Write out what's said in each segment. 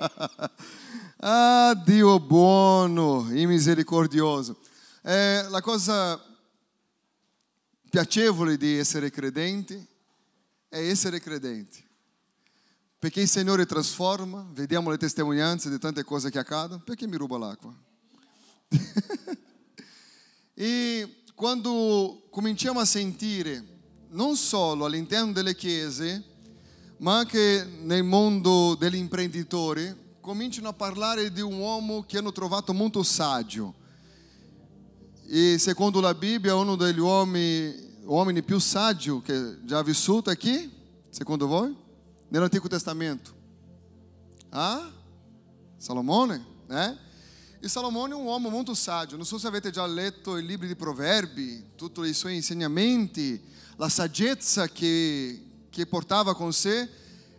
ah, Dio buono e misericordioso. Eh, la cosa piacevole di essere credenti è essere credenti. Perché il Signore trasforma, vediamo le testimonianze di tante cose che accadono, perché mi ruba l'acqua? e quando cominciamo a sentire, non solo all'interno delle chiese, ma anche nel mondo degli imprenditori, cominciano a parlare di un uomo che hanno trovato molto saggio. E secondo la Bibbia, uno degli uomini, uomini più saggi che già vissuto chi? Secondo voi? Nell'Antico Testamento. Ah? Salomone, né? E Salomone è un uomo molto saggio. Non so se avete già letto i libri di Proverbi, tutti i suoi insegnamenti, la saggezza che, che portava con sé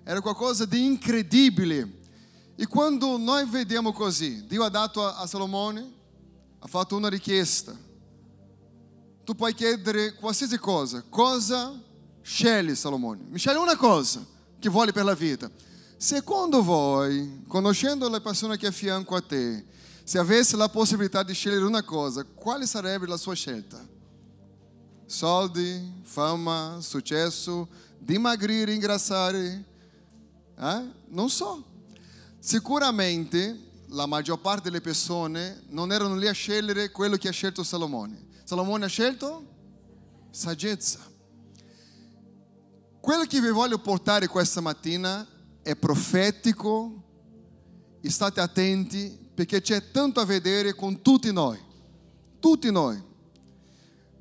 era qualcosa di incredibile. E quando noi vediamo così, Dio ha dato a, a Salomone, ha fatto una richiesta. Tu puoi chiedere qualsiasi cosa. Cosa scegli Salomone? Mi scegli una cosa che vuole per la vita. Secondo voi, conoscendo le persone che affianco a te, se avesse la possibilità di scegliere una cosa, quale sarebbe la sua scelta? Soldi, fama, successo, dimagrire, ingrassare? Eh? Non so. Sicuramente la maggior parte delle persone non erano lì a scegliere quello che ha scelto Salomone. Salomone ha scelto saggezza. Quello che vi voglio portare questa mattina è profetico. State attenti perché c'è tanto a vedere con tutti noi. Tutti noi.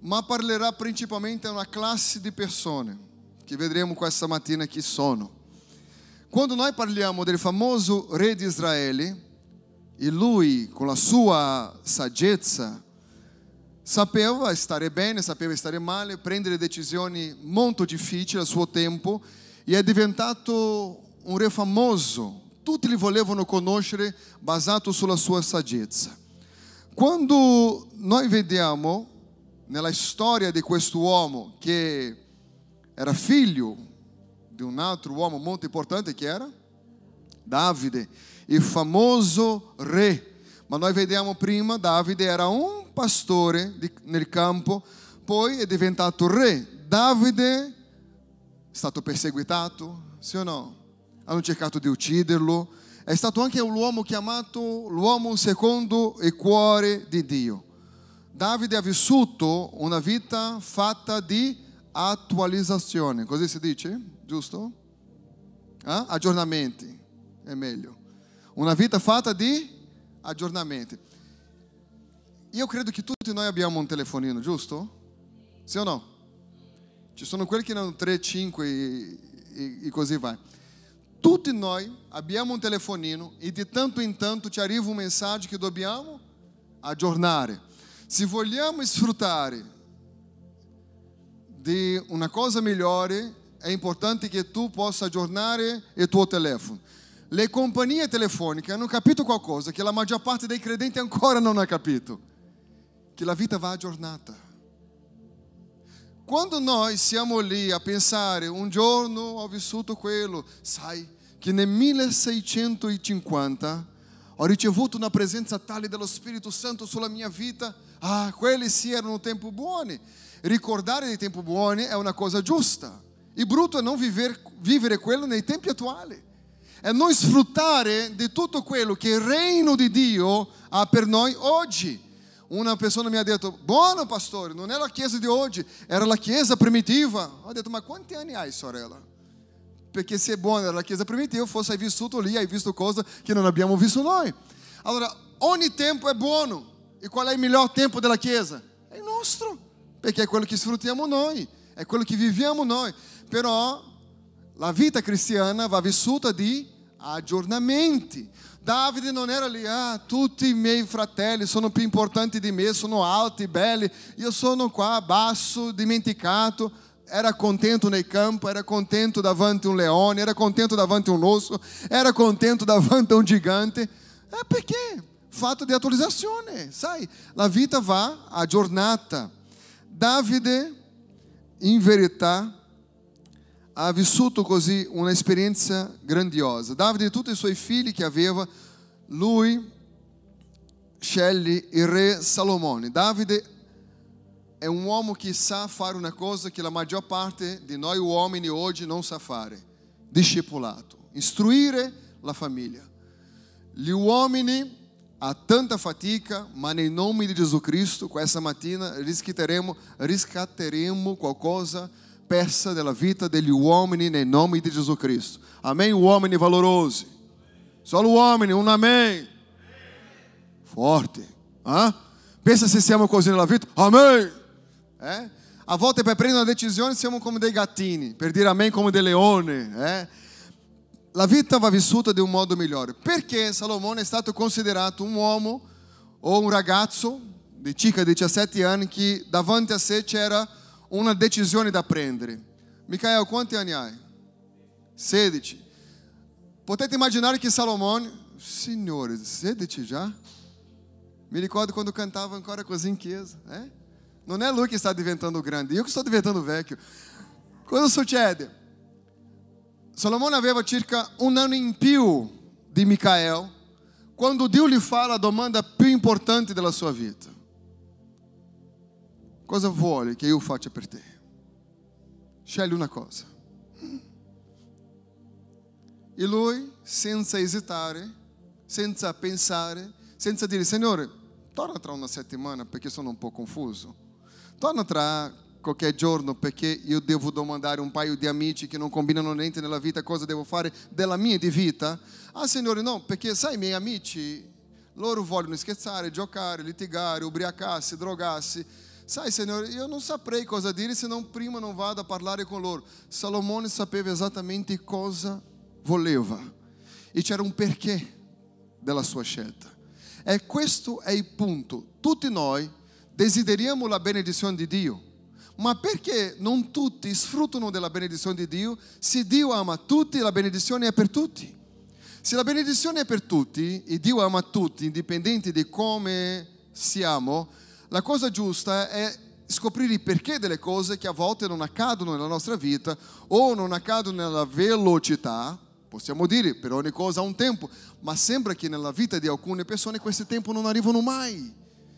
Ma parlerà principalmente a una classe di persone che vedremo questa mattina chi sono. Quando noi parliamo del famoso re di Israele, e lui con la sua saggezza sapeva stare bene, sapeva stare male, prendere decisioni molto difficili al suo tempo e è diventato un re famoso. Tutti li volevano conoscere basato sulla sua saggezza. Quando noi vediamo nella storia di questo uomo che era figlio di un altro uomo molto importante che era Davide, il famoso re. Ma noi vediamo prima Davide era un pastore di, nel campo, poi è diventato re. Davide è stato perseguitato, sì o no? Hanno cercato di ucciderlo. È stato anche l'uomo chiamato l'uomo secondo il cuore di Dio. Davide ha vissuto una vita fatta di attualizzazione, così si dice? Giusto? Eh? Aggiornamenti, è meglio. Una vita fatta di aggiornamenti. Io credo che tutti noi abbiamo un telefonino, giusto? Sì o no? Ci sono quelli che hanno 3, 5 e, e, e così vai. Tutti noi abbiamo un telefonino e di tanto in tanto ci arriva un messaggio che dobbiamo aggiornare. Se vogliamo sfruttare di una cosa migliore, è importante che tu possa aggiornare il tuo telefono. Le compagnie telefoniche hanno capito qualcosa che la maggior parte dei credenti ancora non ha capito, che la vita va aggiornata. Quando noi siamo lì a pensare, un giorno ho vissuto quello, sai che nel 1650 ho ricevuto una presenza tale dello Spirito Santo sulla mia vita, ah, quelli sì erano tempi buoni. Ricordare dei tempi buoni è una cosa giusta. Il brutto è non vivere, vivere quello nei tempi attuali è non sfruttare di tutto quello che il regno di Dio ha per noi oggi. Una persona mi ha detto, buono pastore, non è la chiesa di oggi, era la chiesa primitiva. Ho detto, ma quanti anni hai sorella? Perché se è buona era la chiesa primitiva, forse hai vissuto lì, hai visto cose che non abbiamo visto noi. Allora, ogni tempo è buono. E qual è il miglior tempo della chiesa? È il nostro, perché è quello che sfruttiamo noi, è quello che viviamo noi. Però la vita cristiana va vissuta di aggiornamenti. Davide non era lì, ah, tutti i miei fratelli sono più importanti di me, sono alti, belli, io sono qua basso, dimenticato. Era contento nel campo, era contento davanti a un leone, era contento davanti a un osso, era contento davanti a un gigante. É perché? Fatto di attualizzazione, sai? La vita va aggiornata. Davide, in verità, ha vissuto così un'esperienza grandiosa. Davide e tutti i suoi figli che aveva, lui sceglie il re Salomone. Davide è un uomo che sa fare una cosa che la maggior parte di noi uomini oggi non sa fare, discepolato, istruire la famiglia. Gli uomini a tanta fatica, ma nel nome di Gesù Cristo, questa mattina riscatteremo, riscatteremo qualcosa persa della vita degli uomini nel nome di Gesù Cristo. Amém, uomini valorosi. Solo uomini, un amém. Forte. Ah? Pensa se siamo così nella vita? Amém. Eh? A volte per prendere una decisione siamo come dei gattini, per dire amém come dei leoni. Eh? la vita va vissuta di un modo migliore. Perché Salomone è stato considerato un uomo o un ragazzo di circa 17 anni che davanti a sé c'era una decisione da prendere. Micael, quanti anni hai? 16. Potete immaginare che Salomone, signore, 16 già? Mi ricordo quando cantava ancora così in chiesa. Eh? Non è lui che sta diventando grande, io che sto diventando vecchio. Cosa succede? Salomone aveva circa un anno in più di Micael quando Dio gli fa la domanda più importante della sua vita. Cosa vuole che io faccia per te? Scegli una cosa. E lui, senza esitare, senza pensare, senza dire, Signore, torna tra una settimana perché sono un po' confuso. Torna tra qualche giorno perché io devo domandare un paio di amici che non combinano niente nella vita cosa devo fare della mia di vita. Ah Signore no, perché sai i miei amici, loro vogliono scherzare, giocare, litigare, ubriacarsi, drogarsi. Sai Signore, io non saprei cosa dire se non prima non vado a parlare con loro. Salomone sapeva esattamente cosa voleva e c'era un perché della sua scelta. E questo è il punto. Tutti noi desideriamo la benedizione di Dio ma perché non tutti sfruttano della benedizione di Dio? Se Dio ama tutti, la benedizione è per tutti. Se la benedizione è per tutti e Dio ama tutti, indipendente di come siamo, la cosa giusta è scoprire il perché delle cose che a volte non accadono nella nostra vita o non accadono nella velocità. Possiamo dire per ogni cosa ha un tempo, ma sembra che nella vita di alcune persone questi tempi non arrivano mai.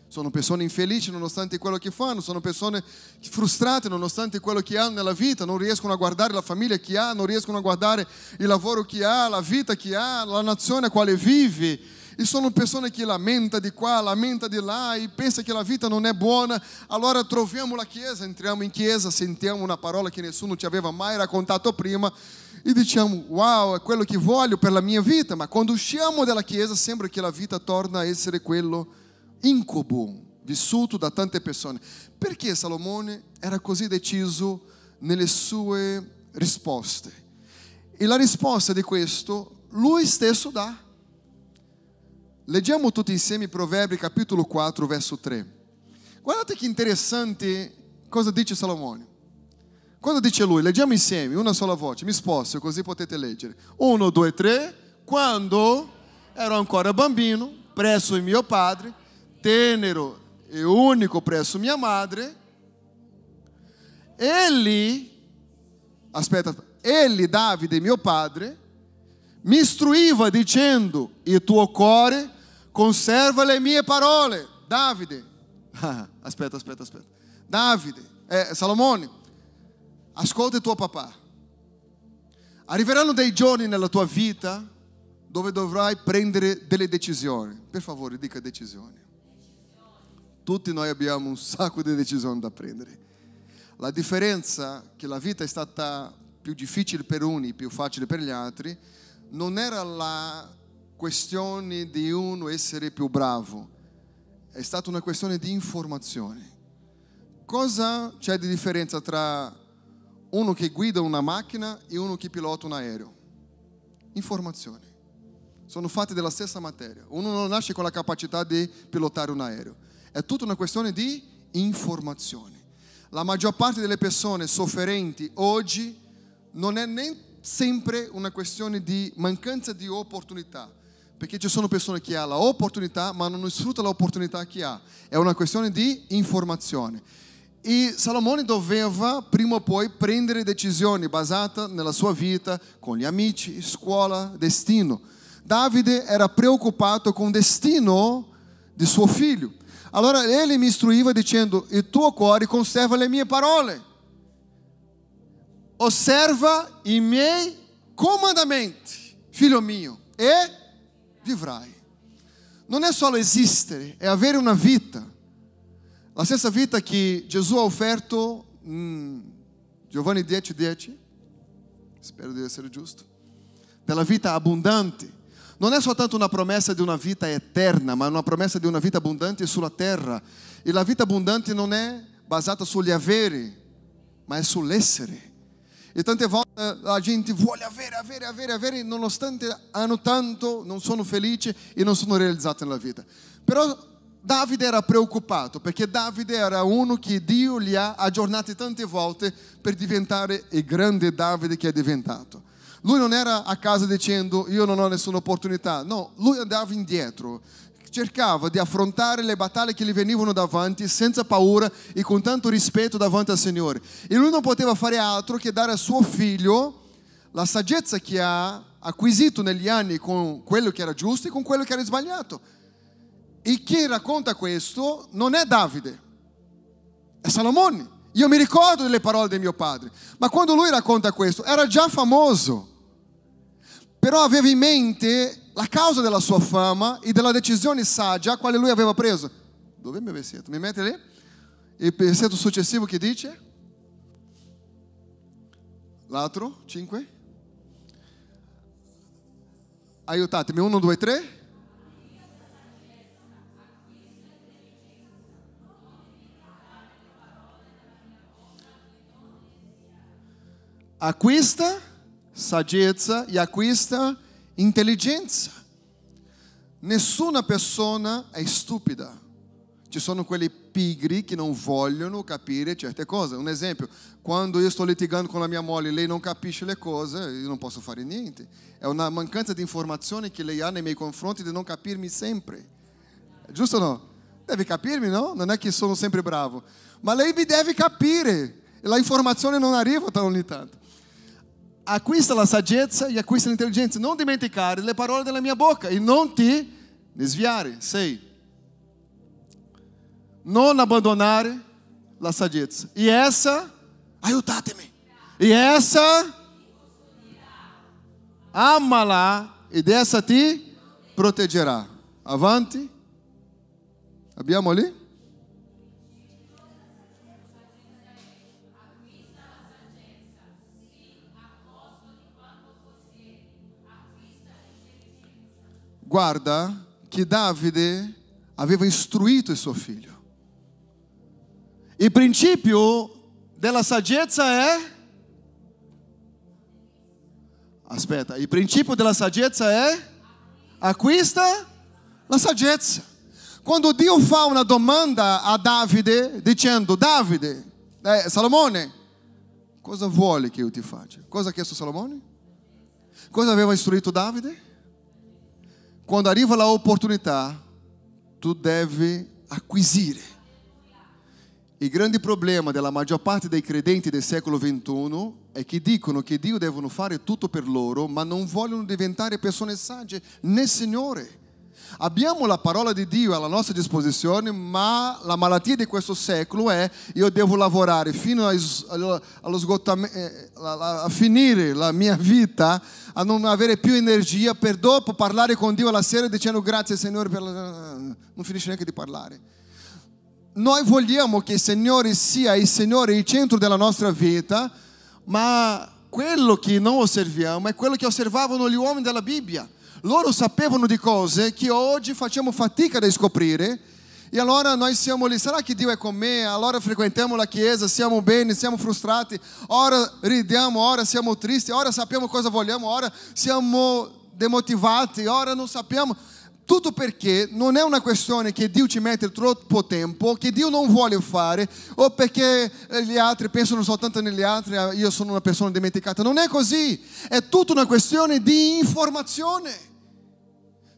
Sono persone infelici nonostante quello che fanno, sono persone frustrate nonostante quello che hanno nella vita, non riescono a guardare la famiglia che ha, non riescono a guardare il lavoro che ha, la vita che ha, la nazione a quale vive. E sono persone che lamenta di qua, lamenta di là e pensa che la vita non è buona. Allora troviamo la chiesa, entriamo in chiesa, sentiamo una parola che nessuno ci aveva mai raccontato prima e diciamo wow, è quello che voglio per la mia vita, ma quando usciamo dalla chiesa sembra che la vita torna a essere quello incubo vissuto da tante persone. Perché Salomone era così deciso nelle sue risposte? E la risposta di questo lui stesso dà. Leggiamo tutti insieme Proverbi capitolo 4, verso 3. Guardate che interessante cosa dice Salomone. Cosa dice lui? Leggiamo insieme, una sola voce. Mi sposto così potete leggere. Uno, due, tre. Quando ero ancora bambino, presso il mio padre, tenero e unico presso mia madre, ele, aspetta, ele, Davide, mio padre, mi istruiva dicendo, il tuo cuore conserva le mie parole. Davide, aspetta, aspetta, aspetta. Davide, eh, Salomone, ascolta tuo papà. Arriveranno dei giorni nella tua vita dove dovrai prendere delle decisioni. Per favore, dica decisioni. Tutti noi abbiamo un sacco di decisioni da prendere. La differenza che la vita è stata più difficile per uni, più facile per gli altri, non era la questione di uno essere più bravo, è stata una questione di informazione. Cosa c'è di differenza tra uno che guida una macchina e uno che pilota un aereo? Informazione. Sono fatti della stessa materia. Uno non nasce con la capacità di pilotare un aereo è tutta una questione di informazione. La maggior parte delle persone sofferenti oggi non è sempre una questione di mancanza di opportunità, perché ci sono persone che hanno l'opportunità ma non sfruttano l'opportunità che ha, è una questione di informazione. E Salomone doveva prima o poi prendere decisioni basate nella sua vita, con gli amici, scuola, destino. Davide era preoccupato com o destino di suo figlio. Allora ele mi istruiva dicendo: Il tuo cuore conserva le mie parole, osserva i miei comandamenti, figlio mio, e vivrai. Non è solo esistere, è avere una vita. La stessa vita che Gesù ha offerto in Giovanni 10, 10, spero di essere giusto, della vita abbondante. Non è soltanto una promessa di una vita eterna, ma una promessa di una vita abbondante sulla terra. E la vita abbondante non è basata sugli averi, ma è sull'essere. E tante volte la gente vuole avere, avere, avere, avere, nonostante hanno tanto, non sono felici e non sono realizzati nella vita. Però Davide era preoccupato perché Davide era uno che Dio gli ha aggiornati tante volte per diventare il grande Davide che è diventato. Lui non era a casa dicendo io non ho nessuna opportunità, no, lui andava indietro, cercava di affrontare le battaglie che gli venivano davanti senza paura e con tanto rispetto davanti al Signore. E lui non poteva fare altro che dare a suo figlio la saggezza che ha acquisito negli anni con quello che era giusto e con quello che era sbagliato. E chi racconta questo non è Davide, è Salomone. Io mi ricordo delle parole di mio padre, ma quando lui racconta questo era già famoso, però aveva in mente la causa della sua fama e della decisione saggia quale lui aveva preso. Dove mi versetto? Mi mette lì? Il versetto successivo che dice? L'altro, 5. Aiutatemi, 1, 2, 3. acquista saggezza e acquista intelligenza. Nessuna persona è stupida. Ci sono quelli pigri che non vogliono capire certe cose. Un esempio, quando io sto litigando con la mia moglie e lei non capisce le cose, io non posso fare niente. È una mancanza di informazione che lei ha nei miei confronti di non capirmi sempre. Giusto o no? Deve capirmi, no? Non è che sono sempre bravo. Ma lei mi deve capire. La informazione non arriva ogni tanto acquista la saggezza e acquista l'intelligenza. Non dimenticare le parole della mia bocca e non ti desviare. Sei. Non abbandonare la saggezza. E essa, aiutatemi. E essa, amala e dessa ti proteggerà. Avanti. Abbiamo lì? Guarda che Davide aveva istruito il suo figlio. Il principio della saggezza è... Aspetta, il principio della saggezza è... Acquista la saggezza. Quando Dio fa una domanda a Davide dicendo, Davide, eh, Salomone, cosa vuole che io ti faccia? Cosa ha chiesto Salomone? Cosa aveva istruito Davide? Quando arriva a oportunità, tu deve acquisire. Il grande problema della maggior parte dei credenti del secolo XXI è che dicono che Dio devono fare tutto per loro, ma non vogliono diventare persone sagge nel Signore. Abbiamo la parola di Dio alla nostra disposizione, ma la malattia di questo secolo è io devo lavorare fino allo sgottamento, eh, a finire la mia vita, a non avere più energia per dopo parlare con Dio alla sera dicendo grazie Signore per la... non finisce neanche di parlare. Noi vogliamo che il Signore sia il Signore, il centro della nostra vita, ma quello che non osserviamo è quello che osservavano gli uomini della Bibbia loro sapevano di cose che oggi facciamo fatica a scoprire. E allora noi siamo lì, será che Dio è con me? Allora frequentiamo la chiesa, siamo bene, siamo frustrati, ora ridiamo, ora siamo tristi, ora sappiamo cosa vogliamo, ora siamo demotivati, ora non sappiamo. Tutto perché non è una questione che Dio ci mette troppo tempo, che Dio non vuole fare, o perché gli altri pensano soltanto negli altri, ah, io sono una persona dimenticata. Non è così, è tutta una questione di informazione.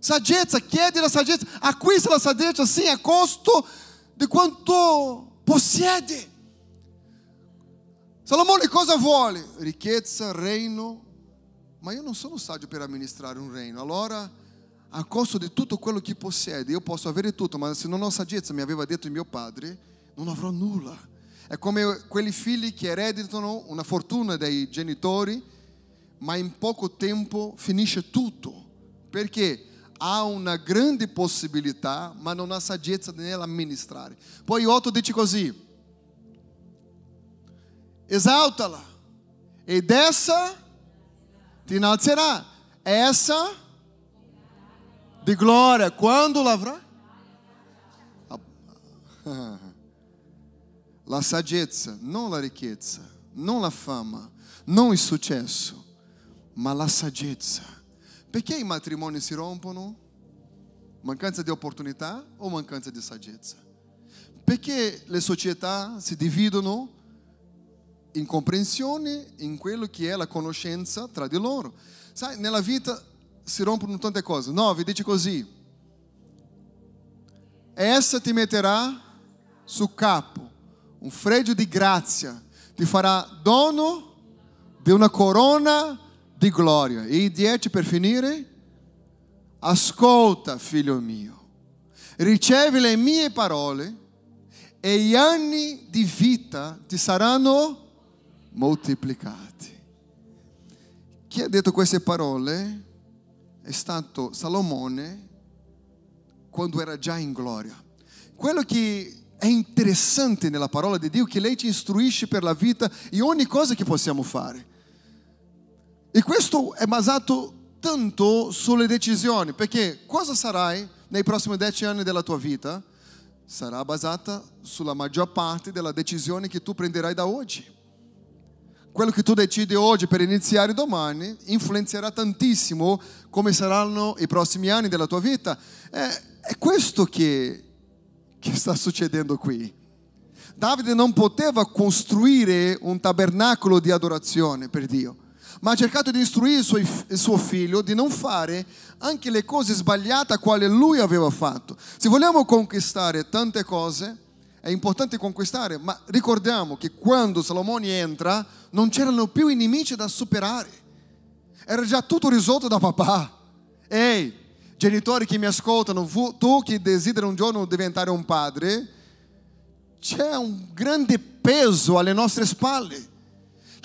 Saggezza, chiedi la saggezza, acquista la saggezza sim a costo di quanto possiede. Salomone cosa vuole? Ricchezza, reino. Ma io non sono saggio per amministrare un reino. Allora, a costo di tutto quello che possiede, io posso avere tutto, ma se non ho saggezza, mi aveva detto mio padre, non avrò nulla. È come quei figli che ereditano una fortuna dai genitori, ma in poco tempo finisce tutto. Perché? Ha una grande possibilità, ma non ha saggezza nell'amministrare. Poi Otto dice così: esaltala, ed essa ti innalzerà. Essa di glória, quando l'avrà? La saggezza, non la ricchezza, non la fama, non il successo, ma la saggezza perché i matrimoni si rompono? Mancanza di opportunità o mancanza di saggezza? Perché le società si dividono in comprensione in quello che è la conoscenza tra di loro. Sai, nella vita si rompono tante cose. 9 dice così. Essa ti metterà sul capo un fregio di grazia, ti farà dono di una corona di glória. E diete per finire, ascolta, figlio mio, ricevi le mie parole e gli anni di vita ti saranno moltiplicati. Chi ha detto queste parole è stato Salomone quando era già in gloria. Quello che è interessante nella parola di Dio è che lei ci istruisce per la vita e ogni cosa che possiamo fare. E questo è basato tanto sulle decisioni, perché cosa sarai nei prossimi dieci anni della tua vita? Sarà basata sulla maggior parte della decisione che tu prenderai da oggi. Quello che tu decidi oggi per iniziare domani influenzerà tantissimo come saranno i prossimi anni della tua vita. È, è questo che, che sta succedendo qui. Davide non poteva costruire un tabernacolo di adorazione per Dio ma ha cercato di istruire il suo figlio di non fare anche le cose sbagliate quali lui aveva fatto. Se vogliamo conquistare tante cose, è importante conquistare, ma ricordiamo che quando Salomone entra non c'erano più i nemici da superare. Era già tutto risolto da papà. Ehi, genitori che mi ascoltano, tu che desideri un giorno diventare un padre, c'è un grande peso alle nostre spalle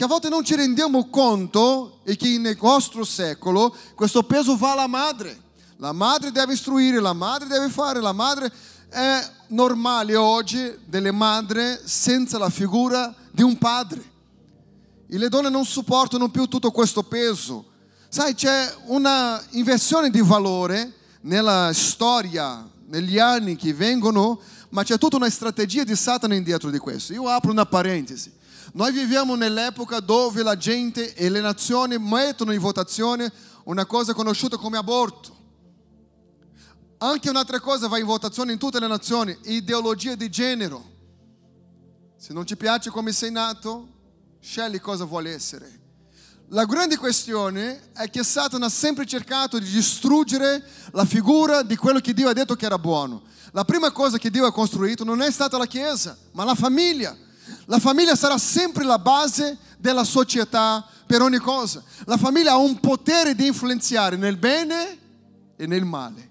che a volte non ci rendiamo conto e che nel nostro secolo questo peso va alla madre. La madre deve istruire, la madre deve fare, la madre è normale oggi delle madri senza la figura di un padre. E le donne non sopportano più tutto questo peso. Sai, c'è una inversione di valore nella storia, negli anni che vengono, ma c'è tutta una strategia di Satana indietro di questo. Io apro una parentesi. Noi viviamo nell'epoca dove la gente e le nazioni mettono in votazione una cosa conosciuta come aborto. Anche un'altra cosa va in votazione in tutte le nazioni, ideologia di genere. Se non ti piace come sei nato, scegli cosa vuole essere. La grande questione è che Satana ha sempre cercato di distruggere la figura di quello che Dio ha detto che era buono. La prima cosa che Dio ha costruito non è stata la Chiesa, ma la famiglia. La famiglia sarà sempre la base della società per ogni cosa. La famiglia ha un potere di influenzare nel bene e nel male.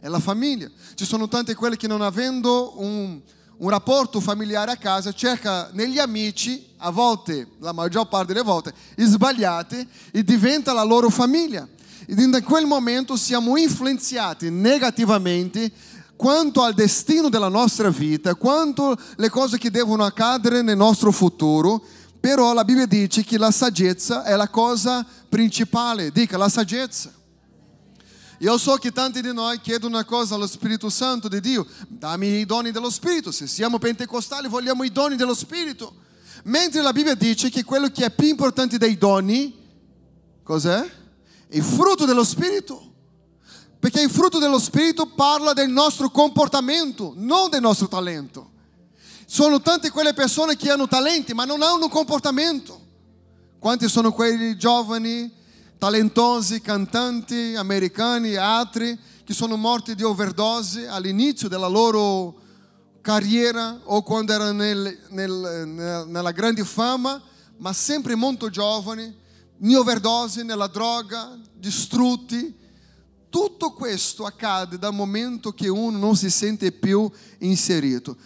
È la famiglia. Ci sono tante quelle che non avendo un, un rapporto familiare a casa cerca negli amici, a volte, la maggior parte delle volte, sbagliate e diventa la loro famiglia. E in quel momento siamo influenzati negativamente quanto al destino della nostra vita, quanto le cose che devono accadere nel nostro futuro, però la Bibbia dice che la saggezza è la cosa principale, dica la saggezza. Io so che tanti di noi chiedono una cosa allo Spirito Santo di Dio, dammi i doni dello Spirito, se siamo pentecostali vogliamo i doni dello Spirito, mentre la Bibbia dice che quello che è più importante dei doni, cos'è? Il frutto dello Spirito. Perché il frutto dello Spirito parla del nostro comportamento, non del nostro talento. Sono tante quelle persone che hanno talenti ma non hanno comportamento. Quanti sono quei giovani, talentosi, cantanti americani e altri che sono morti di overdose all'inizio della loro carriera o quando erano nel, nel, nella grande fama, ma sempre molto giovani, in overdose, nella droga, distrutti. Tutto questo accade dal momento che uno non si sente più inserito.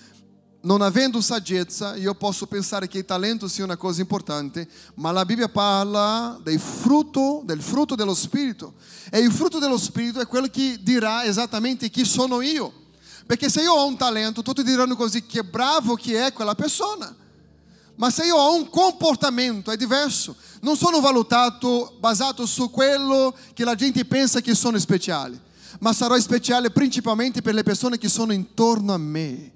Non avendo saggezza, io posso pensare che il talento sia una cosa importante, ma la Bibbia parla del frutto, del frutto dello Spirito. E il frutto dello Spirito è quello che dirà esattamente chi sono io. Perché se io ho un talento, tutti diranno così che bravo che è quella persona. Ma se io ho un comportamento è diverso. Non sono valutato basato su quello che la gente pensa che sono speciali, ma sarò speciale principalmente per le persone che sono intorno a me.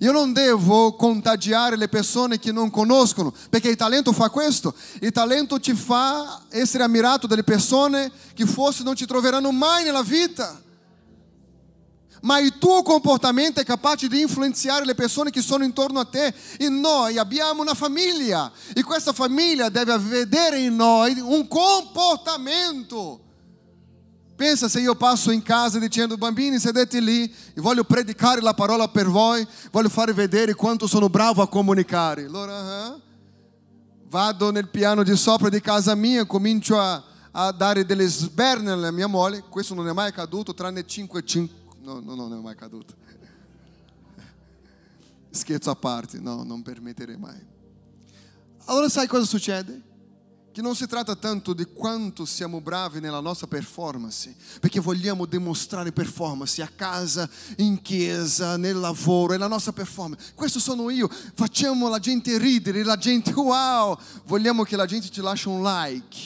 Io non devo contagiare le persone che non conoscono, perché il talento fa questo. Il talento ti fa essere ammirato dalle persone che forse non ci troveranno mai nella vita. Ma il tuo comportamento è capace di influenzare le persone che sono intorno a te. E noi abbiamo una famiglia e questa famiglia deve vedere in noi un comportamento Pensa se io passo in casa dicendo bambini sedete lì e voglio predicare la parola per voi, voglio fare vedere quanto sono bravo a comunicare. Allora uh-huh. vado nel piano di sopra di casa mia, comincio a, a, dare delle sberne alla mia moglie, questo non è mai accaduto tranne 5, 5 no, no, non è mai accaduto. Scherzo a parte, no, non permetterei mai. Allora sai cosa succede? che non si tratta tanto di quanto siamo bravi nella nostra performance, perché vogliamo dimostrare performance a casa, in chiesa, nel lavoro, è la nostra performance. Questo sono io, facciamo la gente ridere, la gente wow, vogliamo che la gente ci lasci un like,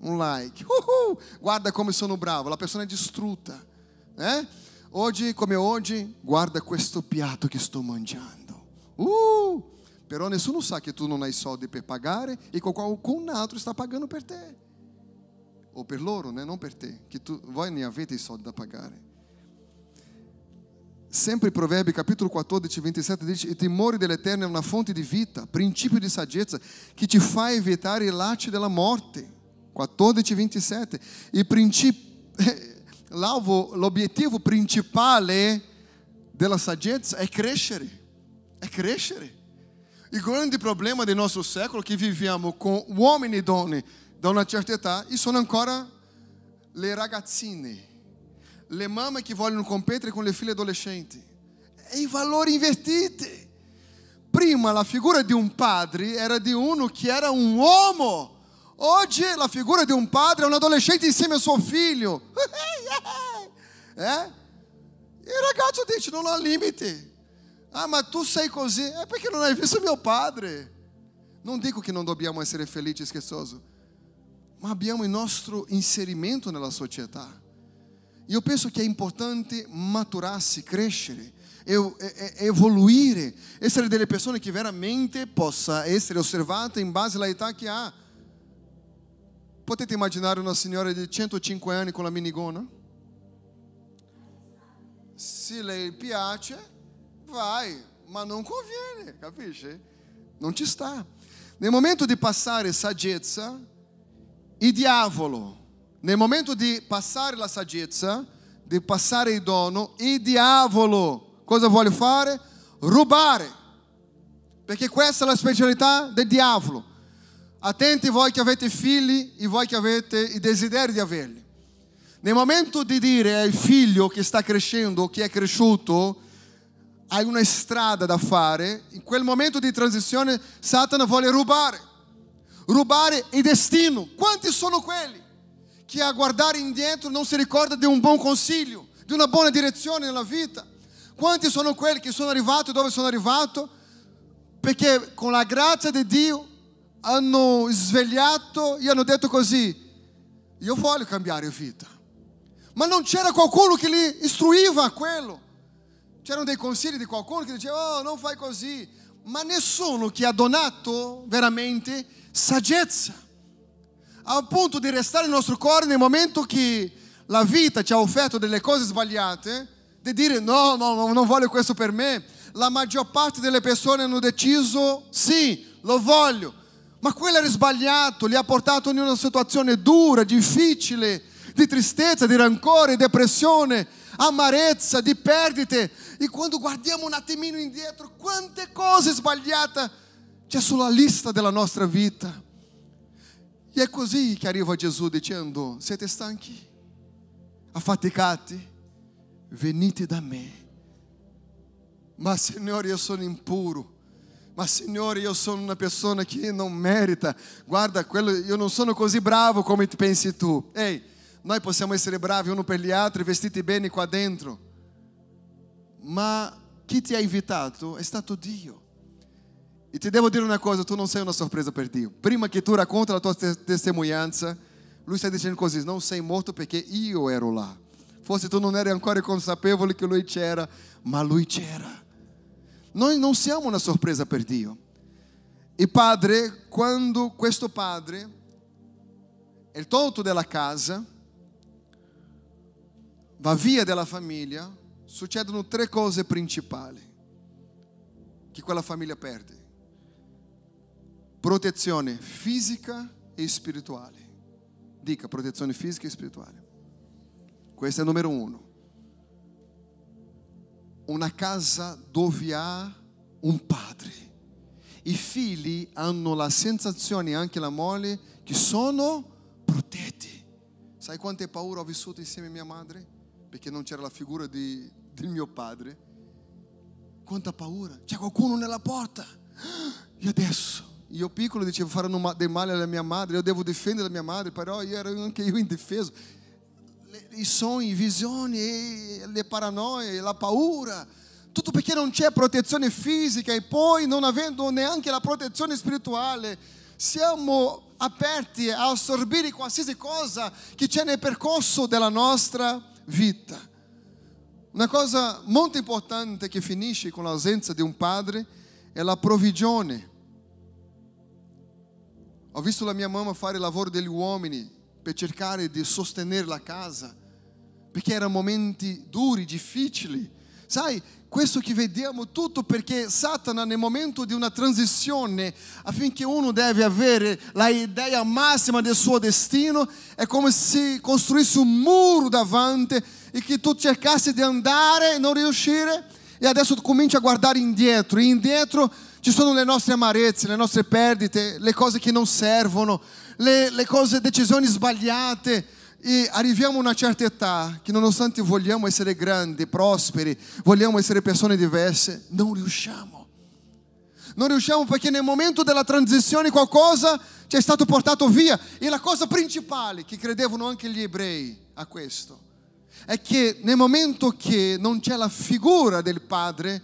un like, uh-huh. guarda come sono bravo, la persona è distrutta. Eh? Oggi come oggi, guarda questo piatto che sto mangiando. Uh! Però nessuno sa che tu non hai soldi per pagare e qualcun altro sta pagando per te. O per loro, né? non per te, che tu, voi ne avete i soldi da pagare. Sempre Proverbi capitolo 14, 27 dice: Il timore dell'Eterno è una fonte di vita, principio di saggezza, che ti fa evitare i lacci della morte. 14, 27. Il principio, l'obiettivo principale della saggezza è crescere, è crescere. Il grande problema del nostro secolo è che viviamo con uomini e donne da una certa età e sono ancora le ragazzine, le mamme che vogliono competere con le figlie adolescenti. E i valori invertiti. Prima la figura di un padre era di uno che era un uomo. Oggi la figura di un padre è un adolescente insieme a suo figlio. Eh? Il ragazzo dice non ha limiti. Ah, ma tu sei così? É porque não hai visto meu padre. Não digo que não dobbiamo essere felici e scherzoso, ma abbiamo il nostro inserimento nella società. Io penso che è importante maturarsi, crescere, evoluire, essere delle persone che veramente possa essere osservate in base all'età che ha. Potete immaginare una signora di 105 anni con la minigona? Se lei piace, vai, ma non conviene, capisci? Non ci sta. Nel momento di passare saggezza, il diavolo, nel momento di passare la saggezza, di passare il dono, il diavolo cosa vuole fare? Rubare. Perché questa è la specialità del diavolo. Attenti voi che avete figli e voi che avete il desiderio di averli. Nel momento di dire al figlio che sta crescendo, che è cresciuto, hai una strada da fare, in quel momento di transizione Satana vuole rubare, rubare il destino. Quanti sono quelli che a guardare indietro non si ricorda di un buon consiglio, di una buona direzione nella vita? Quanti sono quelli che sono arrivati dove sono arrivato perché con la grazia di Dio hanno svegliato e hanno detto così, io voglio cambiare vita. Ma non c'era qualcuno che li istruiva a quello. C'erano dei consigli di qualcuno che diceva, oh, non fai così, ma nessuno che ha donato veramente saggezza, al punto di restare nel nostro cuore nel momento che la vita ci ha offerto delle cose sbagliate, di dire no, no, non voglio questo per me. La maggior parte delle persone hanno deciso sì, lo voglio, ma quello era sbagliato, li ha portato in una situazione dura, difficile, di tristezza, di rancore, depressione amarezza, di perdite. E quando guardiamo un attimino indietro, quante cose sbagliate c'è sulla lista della nostra vita. E è così che arriva Gesù dicendo, siete stanchi, affaticati, venite da me. Ma Signore, io sono impuro. Ma Signore, io sono una persona che non merita. Guarda, quello, io non sono così bravo come pensi tu. Ehi, noi possiamo essere bravi uno per gli altri, vestiti bene qua dentro. Ma chi ti ha invitato è stato Dio. E ti devo dire una cosa, tu non sei una sorpresa per Dio. Prima che tu racconti la tua testimonianza, Lui sta dicendo così, non sei morto perché io ero là. Forse tu non eri ancora consapevole che Lui c'era, ma Lui c'era. Noi non siamo una sorpresa per Dio. E padre, quando questo padre è tolto della casa, va via dalla famiglia, succedono tre cose principali che quella famiglia perde. Protezione fisica e spirituale. Dica protezione fisica e spirituale. Questo è il numero uno una casa dove ha un padre. I figli hanno la sensazione, anche la moglie, che sono protetti. Sai quante paure ho vissuto insieme a mia madre? Perché non c'era la figura di, del mio padre. Quanta paura! C'è qualcuno nella porta. E adesso? Io piccolo dicevo faranno del male alla mia madre, io devo difendere la mia madre, però io ero anche io indefeso i sogni, visioni, le paranoie, la paura. Tutto perché non c'è protezione fisica e poi non avendo neanche la protezione spirituale, siamo aperti a assorbire qualsiasi cosa che c'è nel percorso della nostra vita. Una cosa molto importante che finisce con l'assenza di un padre è la provvigione. Ho visto la mia mamma fare il lavoro degli uomini per cercare di sostenere la casa perché erano momenti duri, difficili. Sai, questo che vediamo tutto perché Satana nel momento di una transizione, affinché uno deve avere la idea massima del suo destino, è come se costruisse un muro davanti e che tu cercassi di andare e non riuscire e adesso cominci a guardare indietro e indietro ci sono le nostre amarezze, le nostre perdite, le cose che non servono, le, le cose, decisioni sbagliate, e arriviamo a una certa età che nonostante vogliamo essere grandi, prosperi, vogliamo essere persone diverse, non riusciamo. Non riusciamo perché nel momento della transizione qualcosa ci è stato portato via. E la cosa principale che credevano anche gli ebrei a questo è che nel momento che non c'è la figura del padre,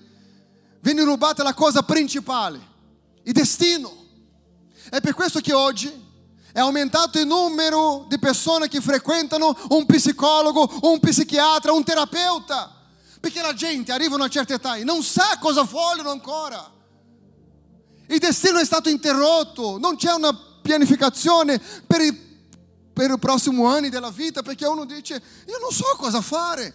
viene rubata la cosa principale, il destino. È per questo che oggi è aumentato il numero di persone che frequentano un psicologo, un psichiatra, un terapeuta. Perché la gente arriva a una certa età e non sa cosa vogliono ancora. Il destino è stato interrotto, non c'è una pianificazione per, il, per i prossimi anni della vita perché uno dice io non so cosa fare.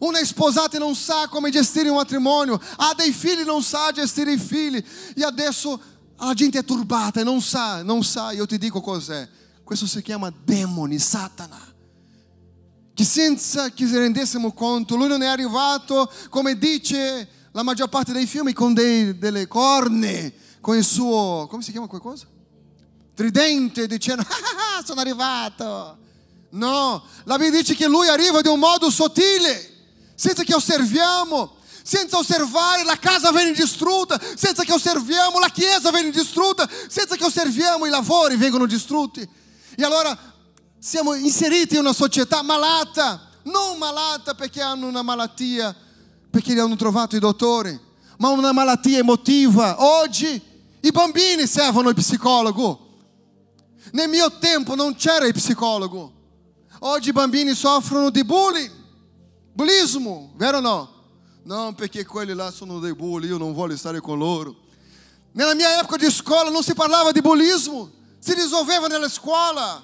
Una sposata non sa come gestire un matrimonio, ha dei figli non sa gestire i figli e adesso la gente è turbata e non sa, non sa, io ti dico cos'è. Questo si chiama demoni, Satana. Che senza che ci rendessimo conto, lui non è arrivato, come dice la maggior parte dei film, con dei, delle corne, con il suo, come si chiama qualcosa? Tridente, dicendo, ah, sono arrivato. No, la Bibbia dice che lui arriva di un modo sottile, senza che osserviamo senza osservare la casa viene distrutta, senza che osserviamo la chiesa viene distrutta, senza che osserviamo i lavori vengono distrutti. E allora siamo inseriti in una società malata, non malata perché hanno una malattia, perché li hanno trovato i dottori, ma una malattia emotiva. Oggi i bambini servono il psicologo. Nel mio tempo non c'era il psicologo. Oggi i bambini soffrono di bullying, bullismo, vero o no? Não, perché quelli là sono dei bulli, io non voglio stare con loro. Nella mia época di scuola non si parlava di bullismo, si risolveva nella scuola.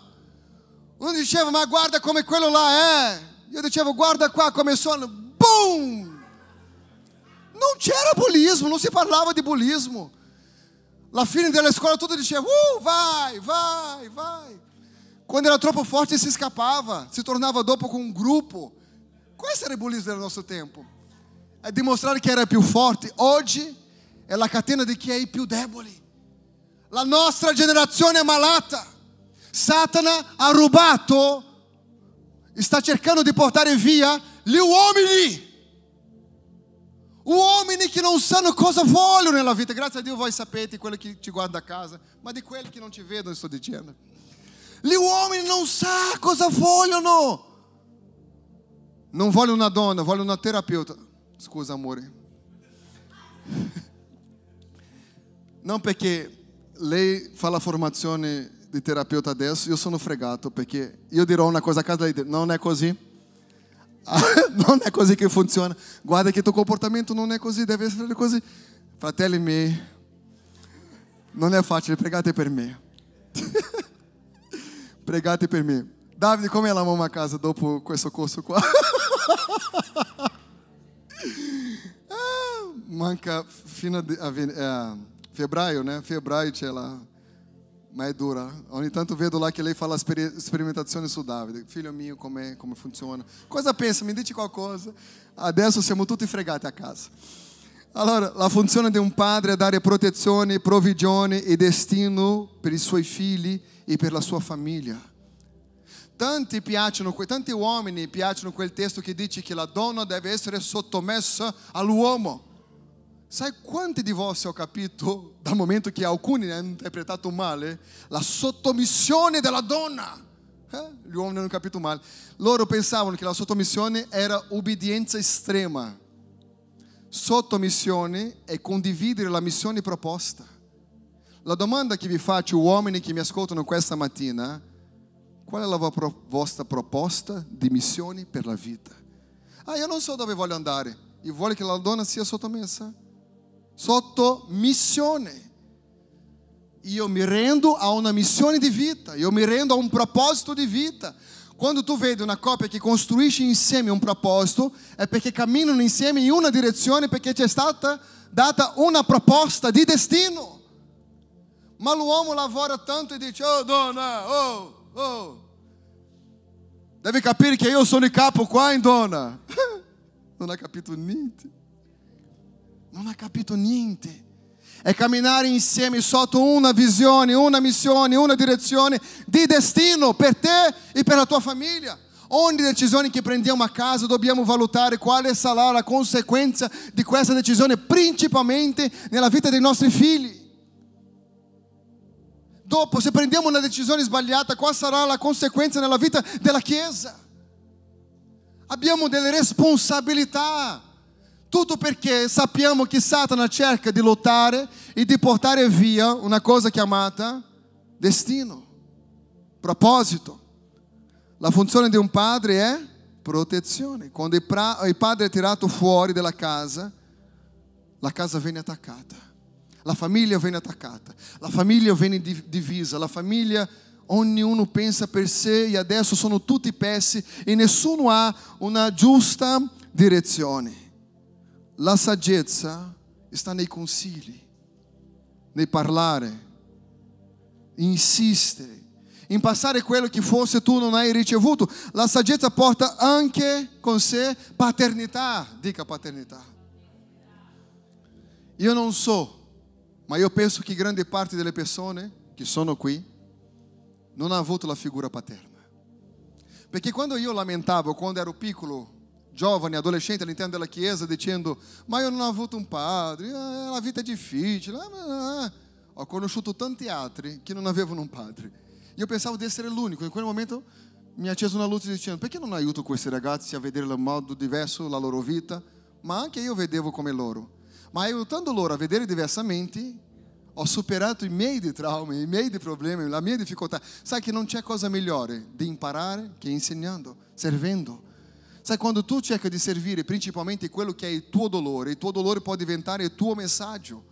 Uno diceva, ma guarda come quello là è. Io dicevo, guarda qua come sono. Boom! Non c'era bullismo, non si parlava di bullismo. La fine della scuola tudo diceva, uh, vai, vai, vai. Quando era troppo forte si scappava, si tornava dopo com um grupo. Questo era il bullismo del nostro tempo è dimostrare che era più forte. Oggi è la catena di chi è i più deboli. La nostra generazione è malata. Satana ha rubato, sta cercando di portare via gli uomini. Uomini che non sanno cosa vogliono nella vita. Grazie a Dio voi sapete, quelli che ci guardano a casa, ma di quelli che non ci vedono sto dicendo. Gli uomini non sanno cosa vogliono. Non vogliono una donna, vogliono una terapeuta. Scusa amore. Non perché lei fa la formazione di terapeuta adesso, io sono fregato perché io dirò una cosa a casa lei non è così. non è così che funziona. Guarda che il tuo comportamento non è così, deve essere così. Fratelli miei, non è facile, pregate per me. pregate per me. Davide, come la mamma a casa dopo questo corso qua? ah, manca fino a, a, a febbraio, né? Febbraio c'è la ma è dura. Ogni tanto vedo là che lei fa la sperimentazione su Davide. Figlio mio, come, come funziona? Cosa pensa? Mi dici qualcosa? Adesso siamo tutti fregati a casa. Allora, la funzione di un padre è dare protezione, provvigione e destino per i suoi figli e per la sua famiglia. Tanti, tanti uomini piacciono quel testo che dice che la donna deve essere sottomessa all'uomo. Sai quanti di voi ho capito, dal momento che alcuni hanno interpretato male, la sottomissione della donna? Eh? Gli uomini hanno capito male. Loro pensavano che la sottomissione era obbedienza estrema. Sottomissione è condividere la missione proposta. La domanda che vi faccio, uomini che mi ascoltano questa mattina, qual è la vostra proposta di missione per la vita? Ah, io non so dove voglio andare. Io voglio che la donna sia sottomessa? sotto missione. Io mi rendo a una missione di vita, io mi rendo a un proposito di vita. Quando tu vedi una coppia che costruisce insieme un proposito, è perché camminano insieme in una direzione, perché c'è stata data una proposta di destino. Ma l'uomo lavora tanto e dice, oh donna, oh, oh. Deve capire che io sono il capo qua, in donna. Non ha capito niente non ha capito niente. È camminare insieme sotto una visione, una missione, una direzione di destino per te e per la tua famiglia. Ogni decisione che prendiamo a casa dobbiamo valutare quale sarà la conseguenza di questa decisione, principalmente nella vita dei nostri figli. Dopo, se prendiamo una decisione sbagliata, quale sarà la conseguenza nella vita della Chiesa? Abbiamo delle responsabilità tutto perché sappiamo che Satana cerca di lottare e di portare via una cosa chiamata destino, proposito. La funzione di un padre è protezione. Quando il padre è tirato fuori dalla casa, la casa viene attaccata, la famiglia viene attaccata, la famiglia viene divisa, la famiglia ognuno pensa per sé e adesso sono tutti pezzi e nessuno ha una giusta direzione. La saggezza sta nei consigli, nel parlare, insistere, in passare quello che forse tu non hai ricevuto. La saggezza porta anche con sé paternità, dica paternità. Io non so, ma io penso che grande parte delle persone che sono qui non ha avuto la figura paterna. Perché quando io lamentavo, quando ero piccolo, giovane, adolescente all'interno della chiesa dicendo ma io non ho avuto un padre, eh, la vita è difficile. Eh, ho conosciuto tanti altri che non avevano un padre. Io pensavo di essere l'unico, in quel momento mi ha acceso una luce dicendo perché non aiuto questi ragazzi a vedere in modo diverso la loro vita? Ma anche io vedevo come loro. Ma aiutando loro a vedere diversamente, ho superato i miei traumi, i miei problemi, la mia difficoltà. Sai che non c'è cosa migliore di imparare che insegnando, servendo. Sai, quando tu cerca di servire principalmente quello che è il tuo dolore, il tuo dolore può diventare il tuo messaggio.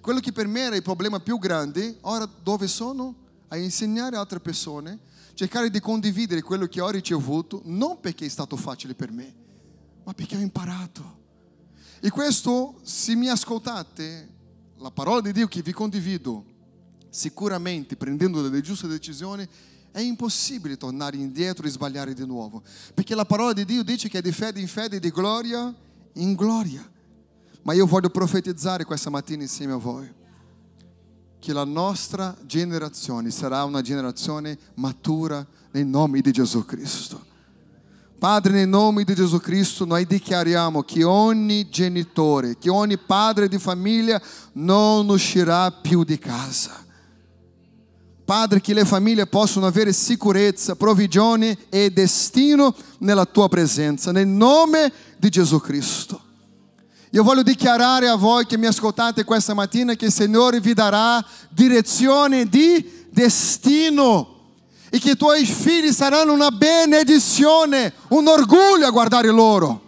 Quello che per me era il problema più grande, ora dove sono? A insegnare altre persone, cercare di condividere quello che ho ricevuto, non perché è stato facile per me, ma perché ho imparato. E questo, se mi ascoltate, la parola di Dio che vi condivido, sicuramente prendendo delle giuste decisioni, è impossibile tornare indietro e sbagliare di nuovo, perché la parola di Dio dice che è di fede in fede, di gloria in gloria. Ma io voglio profetizzare questa mattina insieme a voi. che la nostra generazione sarà una generazione matura nel nome di Gesù Cristo. Padre, nel nome di Gesù Cristo, noi dichiariamo che ogni genitore, che ogni padre di famiglia non uscirà più di casa. Padre, che le famiglie possano avere sicurezza, provvigione e destino nella tua presenza, nel nome di Gesù Cristo. Io voglio dichiarare a voi che mi ascoltate questa mattina che il Signore vi darà direzione di destino e che i tuoi figli saranno una benedizione, un orgoglio a guardare loro.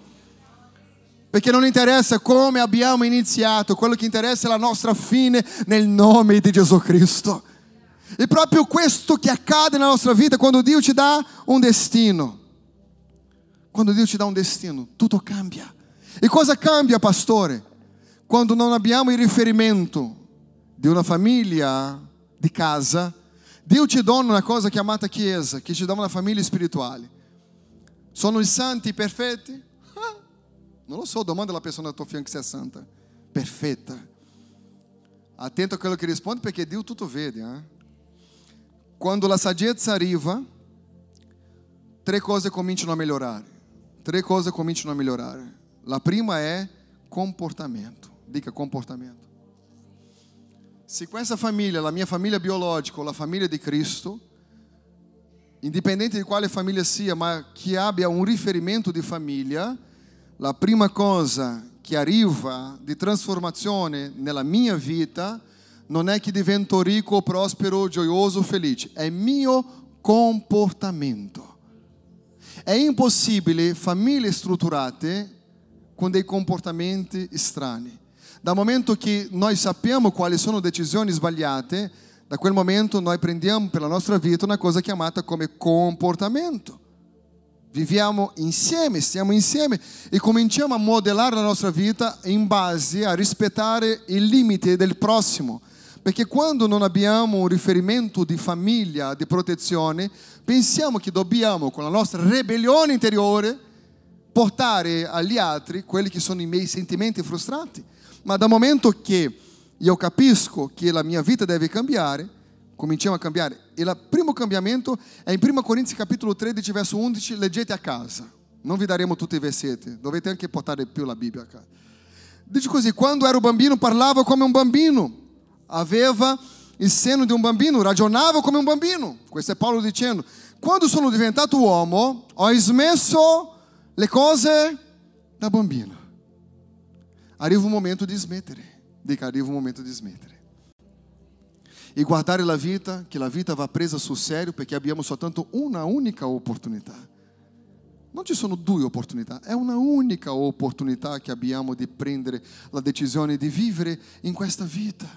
Perché non interessa come abbiamo iniziato, quello che interessa è la nostra fine nel nome di Gesù Cristo. E proprio questo che accade nella nostra vita quando Dio ti dà un destino. Quando Dio ti dà un destino, tutto cambia. E cosa cambia, pastore? Quando non abbiamo il riferimento di una famiglia di casa, Dio ci dona una cosa chiamata chiesa, che ci dà una famiglia spirituale. Sono i santi perfetti? Ah, non lo so, domanda alla persona al tuo fianco se è santa. Perfetta. Attento a quello che risponde perché Dio tutto vede. Eh? Quando la saggezza arriva, tre cose cominciano a migliorare. Tre cose cominciano a migliorare. La prima è comportamento. Dica comportamento. Se questa famiglia, la mia famiglia biologica o la famiglia di Cristo, indipendente di quale famiglia sia, ma che abbia un riferimento di famiglia, la prima cosa che arriva di trasformazione nella mia vita non è che divento ricco, prospero, gioioso, felice, è mio comportamento. È impossibile famiglie strutturate con dei comportamenti strani. Dal momento che noi sappiamo quali sono decisioni sbagliate, da quel momento noi prendiamo per la nostra vita una cosa chiamata come comportamento. Viviamo insieme, stiamo insieme e cominciamo a modellare la nostra vita in base a rispettare il limite del prossimo, perché quando non abbiamo un riferimento di famiglia, di protezione, pensiamo che dobbiamo, con la nostra ribellione interiore, portare agli altri quelli che sono i miei sentimenti frustrati. Ma dal momento che io capisco che la mia vita deve cambiare, cominciamo a cambiare. E il primo cambiamento è in 1 Corinzi capitolo 13, verso 11, leggete a casa. Non vi daremo tutti i versetti, dovete anche portare più la Bibbia a casa. Dice così, quando ero bambino parlavo come un bambino, aveva il seno di un bambino, ragionava come un bambino. Questo è Paolo dicendo, quando sono diventato uomo ho smesso le cose da bambino. Arriva un momento di smettere. Dica, arriva un momento di smettere. E guardare la vita, che la vita va presa sul serio perché abbiamo soltanto una unica opportunità. Non ci sono due opportunità, è una unica opportunità che abbiamo di prendere la decisione di vivere in questa vita.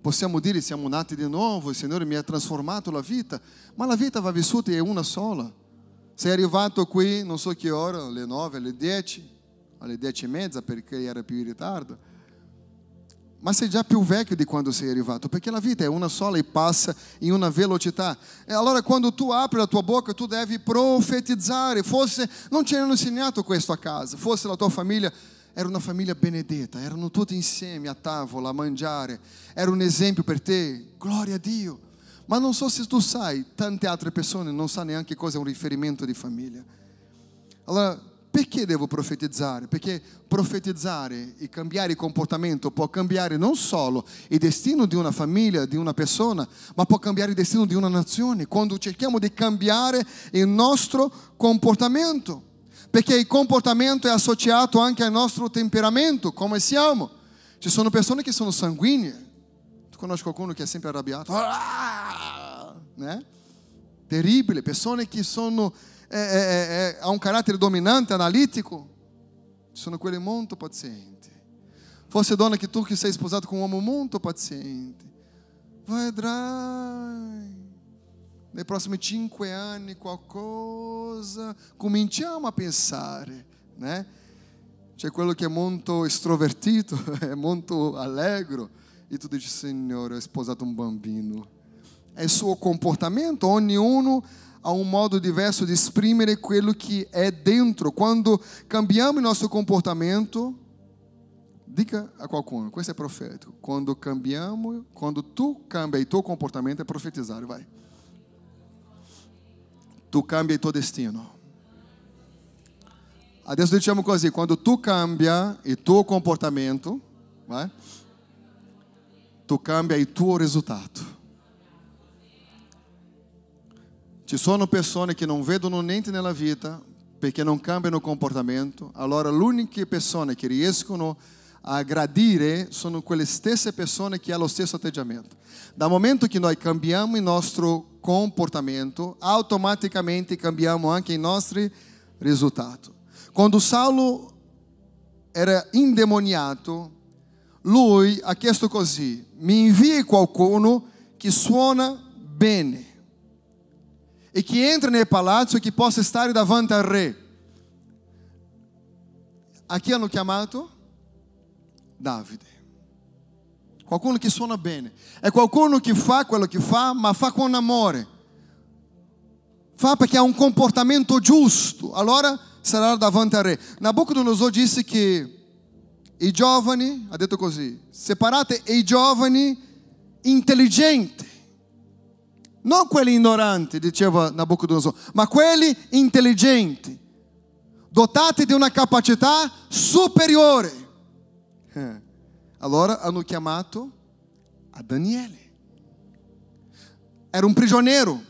Possiamo dire siamo nati di nuovo, il Signore mi ha trasformato la vita, ma la vita va vissuta in una sola. Sei arrivato qui, non so che ora, alle 9, alle 10, alle 10 e mezza perché era più in ritardo. Ma sei già più vecchio di quando sei arrivato, perché la vita è una sola e passa in una velocità. E allora quando tu apri la tua bocca, tu devi profetizzare. Forse non ci hanno insegnato questo a casa, forse la tua famiglia era una famiglia benedetta, erano tutti insieme a tavola a mangiare, era un esempio per te, gloria a Dio. Ma non so se tu sai, tante altre persone non sanno neanche cosa è un riferimento di famiglia. Allora, perché devo profetizzare? Perché profetizzare e cambiare il comportamento può cambiare non solo il destino di una famiglia, di una persona, ma può cambiare il destino di una nazione, quando cerchiamo di cambiare il nostro comportamento perché il comportamento è associato anche al nostro temperamento, come siamo. Ci sono persone che sono sanguigne. Tu conosci qualcuno che è sempre arrabbiato? Ah! Né? Terribile. Persone che sono, eh, eh, eh, hanno un carattere dominante, analitico. Sono quelle molto pazienti. Forse donna che tu che sei sposato con un uomo molto paziente. Vedrai nei prossimi cinque anni qualcosa, cominciamo a pensare, né? C'è quello che è molto estrovertito, è molto allegro, e tu dici, Signore, ho sposato un bambino. È il suo comportamento, ognuno ha un modo diverso di esprimere quello che è dentro. Quando cambiamo il nostro comportamento, Dica a qualcuno, questo è profetico. Quando cambiamo, quando tu cambia il tuo comportamento, è profetizzare, vai. Tu cambia il tuo destino. Adesso diciamo così, quando tu cambia il tuo comportamento, vai, tu cambia il tuo risultato. Ci sono persone che non vedono niente nella vita perché non cambiano comportamento, allora le uniche persone che riescono a gradire sono quelle stesse persone che hanno lo stesso atteggiamento. Dal momento che noi cambiamo il nostro comportamento, automaticamente cambiamo anche i nostri risultati. Quando Saulo era indemoniato, lui ha chiesto così, mi invii qualcuno che suona bene e che entra nel palazzo e che possa stare davanti al re. A chi hanno chiamato? Davide. Qualcuno che suona bene. È qualcuno che fa quello che fa, ma fa con amore. Fa perché ha un comportamento giusto. Allora sarà davanti al re. Nabucodonosor disse che i giovani, ha detto così, separate i giovani intelligenti. Non quelli ignoranti, diceva Nabucodonosor, ma quelli intelligenti, dotati di una capacità superiore. Eh. Allora hanno chiamato a Daniele. Era un prigioniero,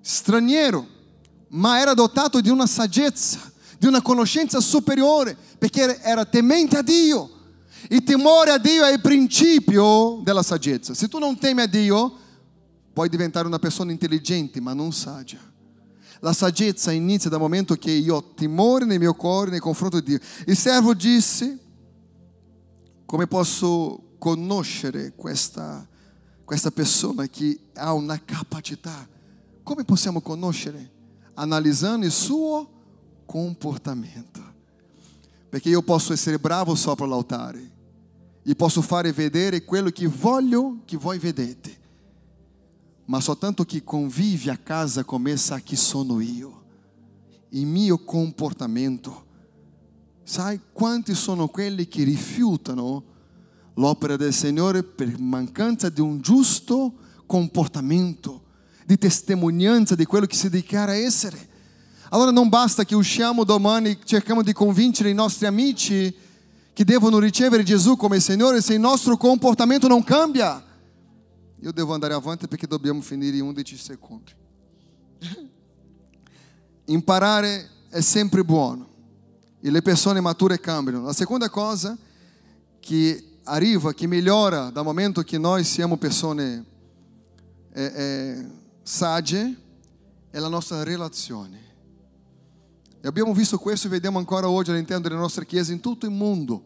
straniero, ma era dotato di una saggezza, di una conoscenza superiore, perché era temente a Dio. Il timore a Dio è il principio della saggezza. Se tu non temi a Dio, puoi diventare una persona intelligente, ma non saggia. La saggezza inizia dal momento che io ho timore nel mio cuore nei confronti di Dio. Il servo disse, come posso conoscere questa, questa persona che ha una capacità? Come possiamo conoscere? Analizzando il suo comportamento. Perché io posso essere bravo sopra l'altare e posso fare vedere quello che voglio che voi vedete. Ma soltanto chi convive a casa con me sa chi sono io. Il mio comportamento. Sai quanti sono quelli che rifiutano l'opera del Signore per mancanza di un giusto comportamento, di testimonianza di quello che si dichiara essere? Allora non basta che usciamo domani e cerchiamo di convincere i nostri amici che devono ricevere Gesù come Signore se il nostro comportamento non cambia. Io devo andare avanti perché dobbiamo finire in 11 secondi. Imparare è sempre buono e le persone mature cambiano. La seconda cosa che arriva, che migliora dal momento che noi siamo persone eh, eh, sagge, è la nostra relazione. E abbiamo visto questo e vediamo ancora oggi all'interno delle nostre chiese in tutto il mondo.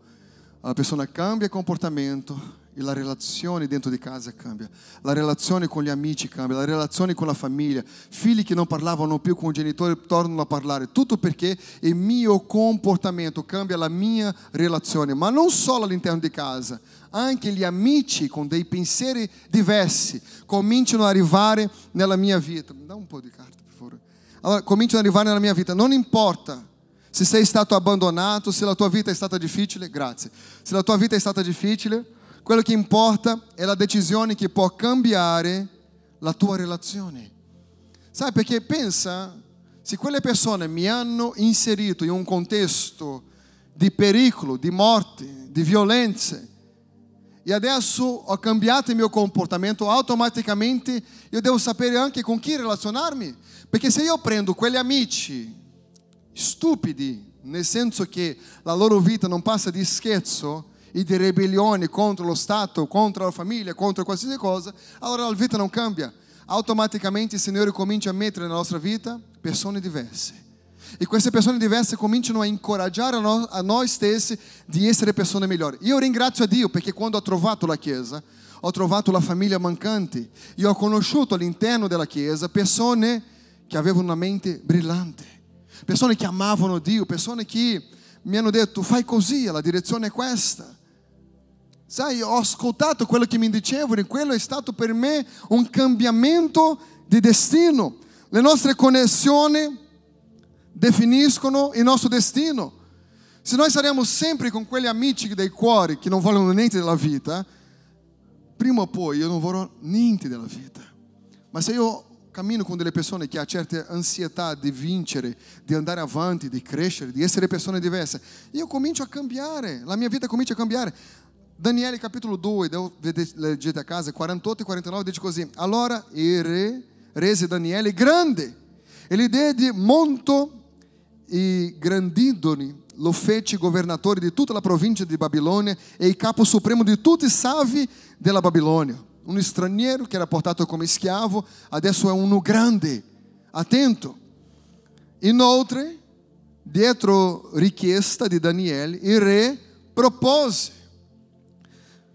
La persona cambia comportamento, e la relazione dentro di casa cambia, la relazione con gli amici cambia, la relazione con la famiglia, figli che non parlavano più con i genitori tornano a parlare, tutto perché il mio comportamento cambia la mia relazione, ma non solo all'interno di casa, anche gli amici con dei pensieri diversi cominciano ad arrivare nella mia vita. Dà un po' di carta. Allora, cominciano ad arrivare nella mia vita, non importa se sei stato abbandonato, se la tua vita è stata difficile, grazie. Se la tua vita è stata difficile, quello che importa è la decisione che può cambiare la tua relazione. Sai, perché pensa, se quelle persone mi hanno inserito in un contesto di pericolo, di morte, di violenze, e adesso ho cambiato il mio comportamento, automaticamente io devo sapere anche con chi relazionarmi. Perché se io prendo quegli amici stupidi, nel senso che la loro vita non passa di scherzo, e di ribellione contro lo Stato, contro la famiglia, contro qualsiasi cosa, allora la vita non cambia. Automaticamente il Signore comincia a mettere nella nostra vita persone diverse. E queste persone diverse cominciano a incoraggiare a noi stessi di essere persone migliori. Io ringrazio a Dio perché quando ho trovato la Chiesa, ho trovato la famiglia mancante. Io ho conosciuto all'interno della Chiesa persone che avevano una mente brillante, persone che amavano Dio, persone che mi hanno detto fai così, la direzione è questa. Sai, ho ascoltato quello che mi dicevano e quello è stato per me un cambiamento di destino. Le nostre connessioni definiscono il nostro destino. Se noi saremo sempre con quegli amici dei cuori che non vogliono niente della vita, prima o poi io non vorrò niente della vita. Ma se io cammino con delle persone che hanno certe ansietà di vincere, di andare avanti, di crescere, di essere persone diverse, io comincio a cambiare, la mia vita comincia a cambiare. Daniele capitolo 2, leggete a casa, 48 e 49 dice così, allora il re rese Daniele grande e gli diede molto e grandidoli lo fece governatore di tutta la provincia di Babilônia e capo supremo di tutti i savi della Babilônia. Un straniero che era portato come schiavo, adesso è uno grande, attento. Inoltre, dietro richiesta di Daniele, il re propose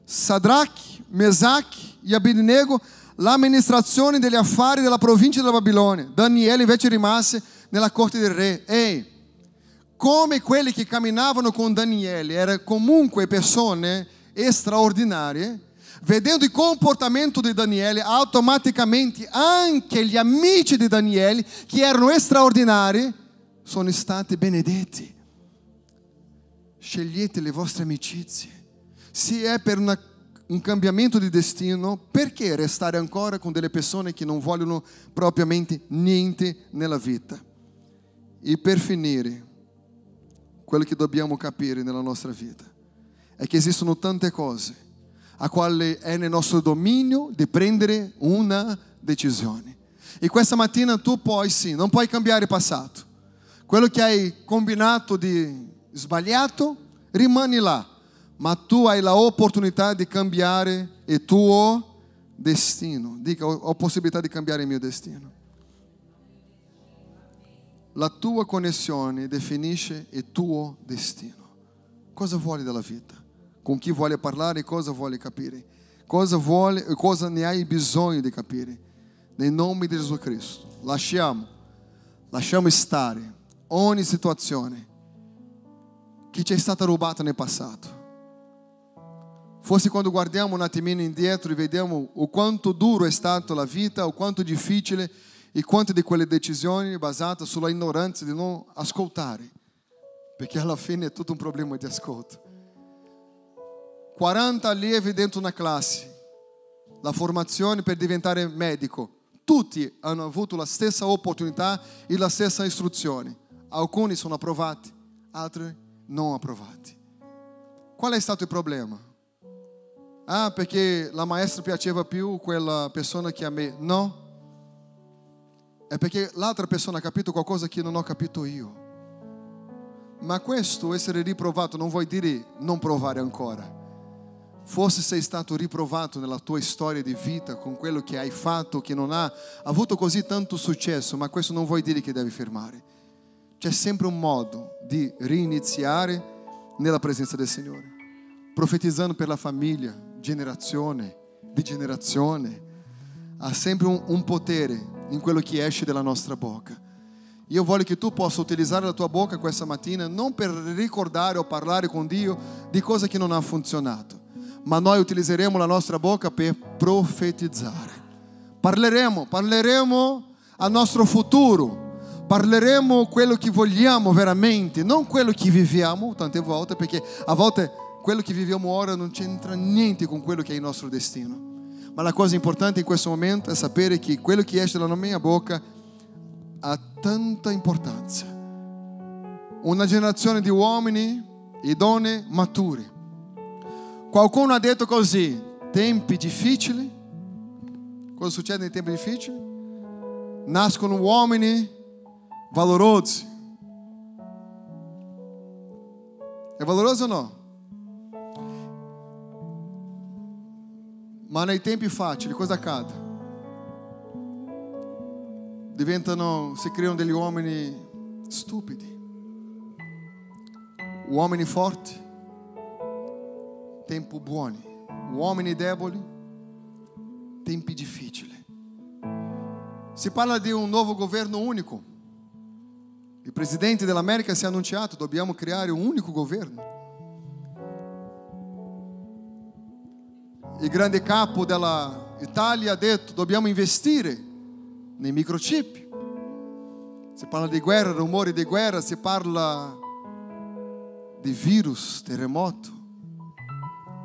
Sadrach, Mesac e Abednego l'amministrazione degli affari della provincia della Babilônia. Daniele invece rimase nella corte del re. Ehi, come quelli che camminavano con Daniele erano comunque persone straordinarie, vedendo il comportamento di Daniele, automaticamente anche gli amici di Daniele, che erano straordinari, sono stati benedetti. Scegliete le vostre amicizie. Se è per una, un cambiamento di destino, perché restare ancora con delle persone che non vogliono propriamente niente nella vita? E per finire, quello che dobbiamo capire nella nostra vita è che esistono tante cose a quali è nel nostro dominio di prendere una decisione. E questa mattina tu puoi sì, non puoi cambiare il passato. Quello che hai combinato di sbagliato rimane là, ma tu hai l'opportunità di cambiare il tuo destino. Dica, ho possibilità di cambiare il mio destino. La tua connessione definisce il tuo destino. Cosa vuole dalla vita? Con chi vuole parlare cosa vuole capire? Cosa vuole cosa ne hai bisogno di capire? Nel nome di Gesù Cristo. Lasciamo, lasciamo stare ogni situazione che ci è stata rubata nel passato. Forse quando guardiamo un attimino indietro e vediamo o quanto duro è stata la vita, o quanto difficile e quante di quelle decisioni basate sulla ignoranza di non ascoltare, perché alla fine è tutto un problema di ascolto. 40 allievi dentro una classe, la formazione per diventare medico, tutti hanno avuto la stessa opportunità e la stessa istruzione. Alcuni sono approvati, altri non approvati. Qual è stato il problema? Ah, perché la maestra piaceva più quella persona che a me? No è perché l'altra persona ha capito qualcosa che non ho capito io. Ma questo essere riprovato non vuol dire non provare ancora. Forse sei stato riprovato nella tua storia di vita con quello che hai fatto, che non ha avuto così tanto successo, ma questo non vuol dire che devi fermare. C'è sempre un modo di riniziare nella presenza del Signore, profetizzando per la famiglia, generazione di generazione. Ha sempre un, un potere in quello che esce dalla nostra bocca. Io voglio che tu possa utilizzare la tua bocca questa mattina non per ricordare o parlare con Dio di cose che non hanno funzionato, ma noi utilizzeremo la nostra bocca per profetizzare. Parleremo, parleremo al nostro futuro, parleremo quello che vogliamo veramente, non quello che viviamo tante volte, perché a volte quello che viviamo ora non c'entra niente con quello che è il nostro destino. Ma la cosa importante in questo momento è sapere che quello che esce dalla mia bocca ha tanta importanza. Una generazione di uomini e donne maturi. Qualcuno ha detto così, tempi difficili. Cosa succede nei tempi difficili? Nascono uomini valorosi. È valoroso o no? Ma nei tempi facili cosa accade? Diventano, si creano degli uomini stupidi, uomini forti, tempi buoni, uomini deboli, tempi difficili. Si parla di un nuovo governo unico. Il presidente dell'America si è annunciato, dobbiamo creare un unico governo. Il grande capo dell'Italia ha detto dobbiamo investire nei microchip. Si parla di guerra, rumori di guerra, si parla di virus, terremoto.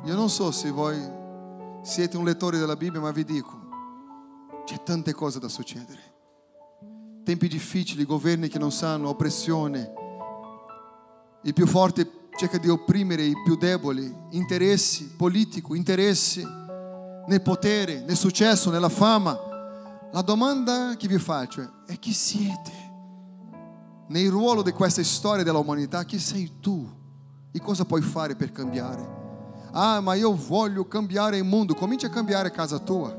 Io non so se voi siete un lettore della Bibbia, ma vi dico, c'è tante cose da succedere. Tempi difficili, governi che non sanno, oppressione. Il più forte cerca di opprimere i più deboli, interessi politici, interessi nel potere, nel successo, nella fama. La domanda che vi faccio è chi siete? Nel ruolo di questa storia dell'umanità, chi sei tu? E cosa puoi fare per cambiare? Ah, ma io voglio cambiare il mondo. Comincia a cambiare casa tua.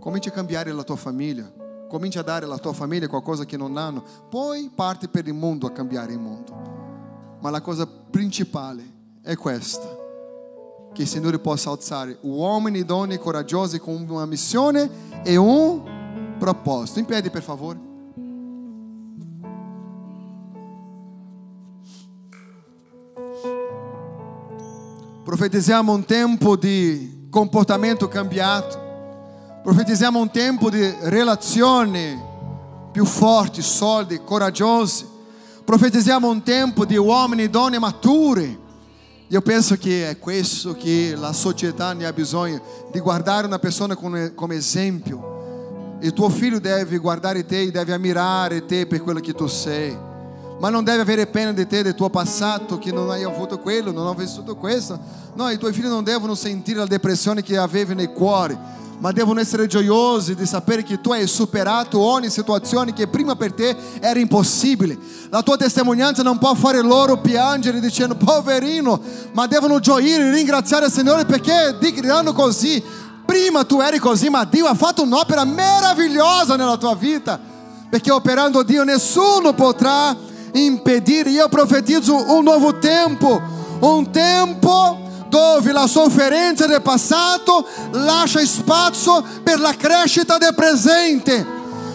Comincia a cambiare la tua famiglia. Comincia a dare alla tua famiglia qualcosa che non hanno. Poi parti per il mondo a cambiare il mondo. Ma la cosa principale è questa. Che il Signore possa alzare uomini, donne coraggiosi con una missione e un proposito. In piedi, per favore. Profetizziamo un tempo di comportamento cambiato. Profetizziamo un tempo di relazioni più forti, solide, coraggiose. Profetizziamo un tempo di uomini e donne maturi. Io penso che è questo che la società ne ha bisogno, di guardare una persona come, come esempio. Il tuo figlio deve guardare te deve ammirare te per quello che tu sei. Ma non deve avere pena di te, del tuo passato, che non hai avuto quello, non hai vissuto questo. No, i tuoi figli non devono sentire la depressione che avevi nel cuore, ma devono essere gioiosi di sapere che tu hai superato ogni situazione che prima per te era impossibile. La tua testimonianza non può fare loro piangere dicendo poverino, ma devono gioire, ringraziare il Signore perché diranno così. Prima tu eri così, ma Dio ha fatto un'opera meravigliosa nella tua vita. Perché operando Dio nessuno potrà impedire. Io profetizzo un nuovo tempo, un tempo dove la sofferenza del passato lascia spazio per la crescita del presente.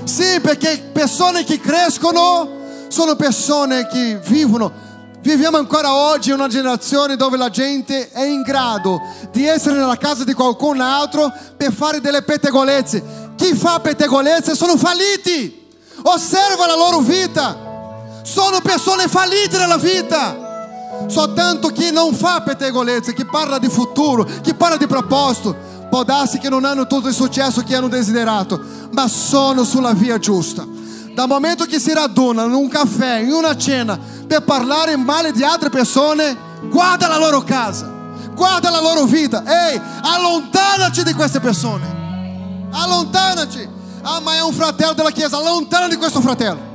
Sì, perché persone che crescono sono persone che vivono. Viviamo ancora oggi una generazione dove la gente è in grado di essere nella casa di qualcun altro per fare delle pettegolezze. Chi fa pettegolezze sono falliti. Osserva la loro vita. Sono persone fallite nella vita. Soltanto chi non fa pettegolezze, chi parla di futuro, chi parla di proposito, può darsi che non hanno tutto il successo che hanno desiderato, ma sono sulla via giusta. Dal momento che si radunano in un caffè, in una cena, per parlare male di altre persone, guarda la loro casa, guarda la loro vita. Ehi, allontanaci di queste persone. Allontanaci. Ah, ma è un fratello della chiesa, allontana di questo fratello.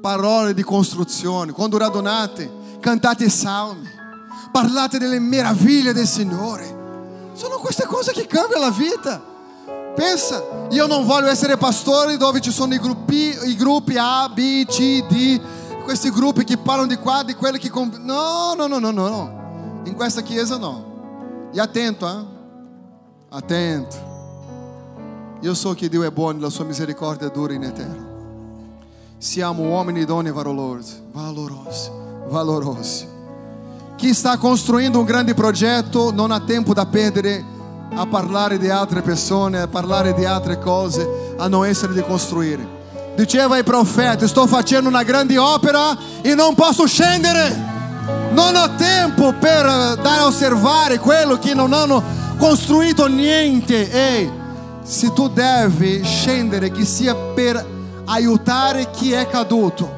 Parole di costruzione. Quando radunate, cantate salmi, parlate delle meraviglie del Signore. Sono queste cose che cambiano la vita. Pensa, io non voglio essere pastore dove ci sono i gruppi, i gruppi A, B, C, D, questi gruppi che parlano di qua, di quelli che... Comp- no, no, no, no, no. In questa chiesa no. E attento, eh? Attento. Io so che Dio è buono, la sua misericordia dura in eterno. Siamo uomini e donne valorosi, valorosi, valorosi. Chi sta costruendo un grande progetto non ha tempo da perdere a parlare di altre persone, a parlare di altre cose, a non essere di costruire. Diceva ai profeti, sto facendo una grande opera e non posso scendere. Non ho tempo per dare a osservare quello che non hanno costruito niente. Ehi, se tu devi scendere, che sia per aiutare chi è caduto,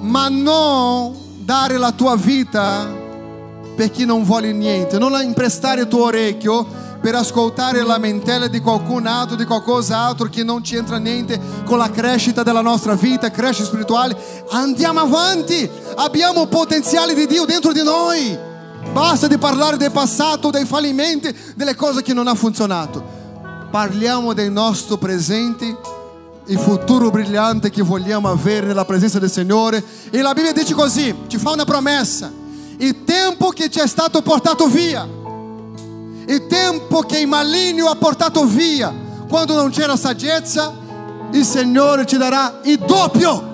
ma non dare la tua vita per chi non vuole niente, non imprestare il tuo orecchio per ascoltare lamentele di qualcun altro, di qualcos'altro che non c'entra niente con la crescita della nostra vita, crescita spirituale. Andiamo avanti, abbiamo potenziale di Dio dentro di noi. Basta di parlare del passato, dei fallimenti, delle cose che non hanno funzionato. Parliamo del nostro presente il futuro brillante che vogliamo avere nella presenza del Signore. E la Bibbia dice così, ci fa una promessa. Il tempo che ci è stato portato via, il tempo che il maligno ha portato via, quando non c'era saggezza, il Signore ti darà il doppio.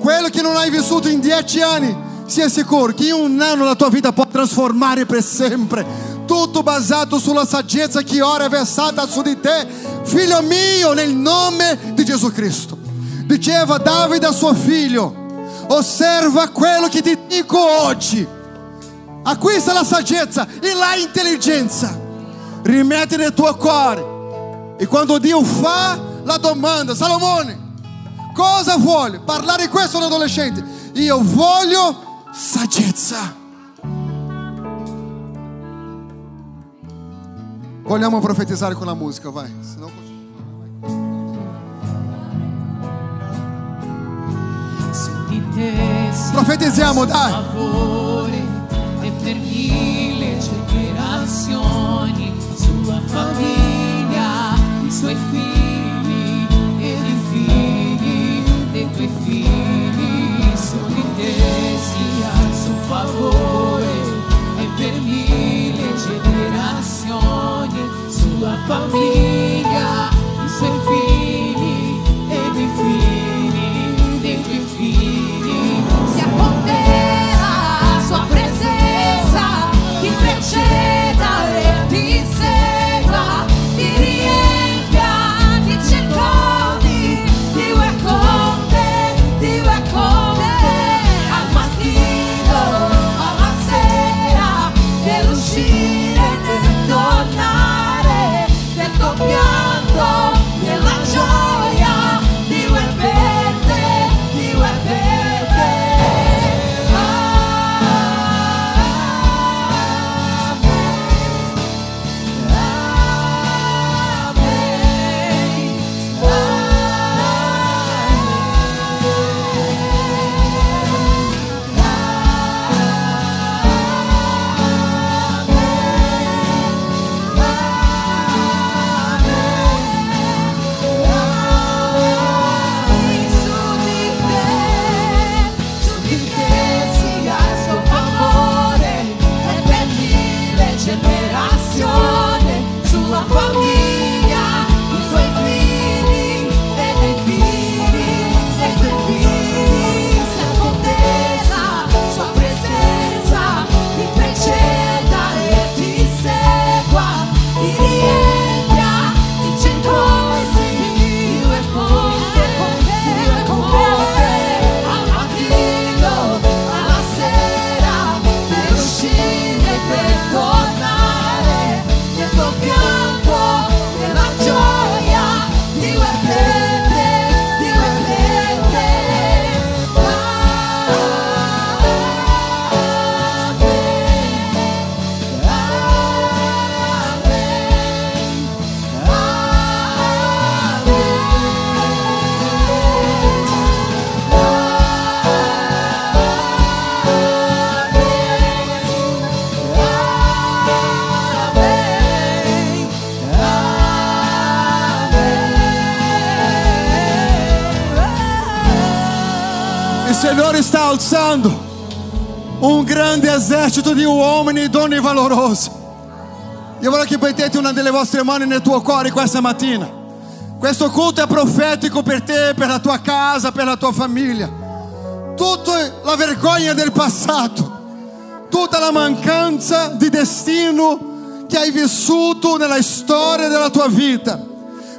Quello che non hai vissuto in dieci anni, sia sicuro che in un anno la tua vita può trasformare per sempre tutto basato sulla saggezza che ora è versata su di te, figlio mio, nel nome di Gesù Cristo. Diceva Davide a suo figlio: Osserva quello che ti dico oggi. Acquista la saggezza e la intelligenza. Rimetti nel tuo cuore. E quando Dio fa la domanda, Salomone, cosa vuole? Parlare questo adolescente. Io voglio saggezza. Vogliamo profetizzare con la musica, vai. Senão... Profetizziamo, dai. favore e per mille generazioni sua famiglia, i suoi figli ed i figli dei tuoi figli su di te sia il suo favore sua famiglia, valorosi. Io voglio che mettete una delle vostre mani nel tuo cuore questa mattina. Questo culto è profetico per te, per la tua casa, per la tua famiglia. Tutta la vergogna del passato, tutta la mancanza di destino che hai vissuto nella storia della tua vita.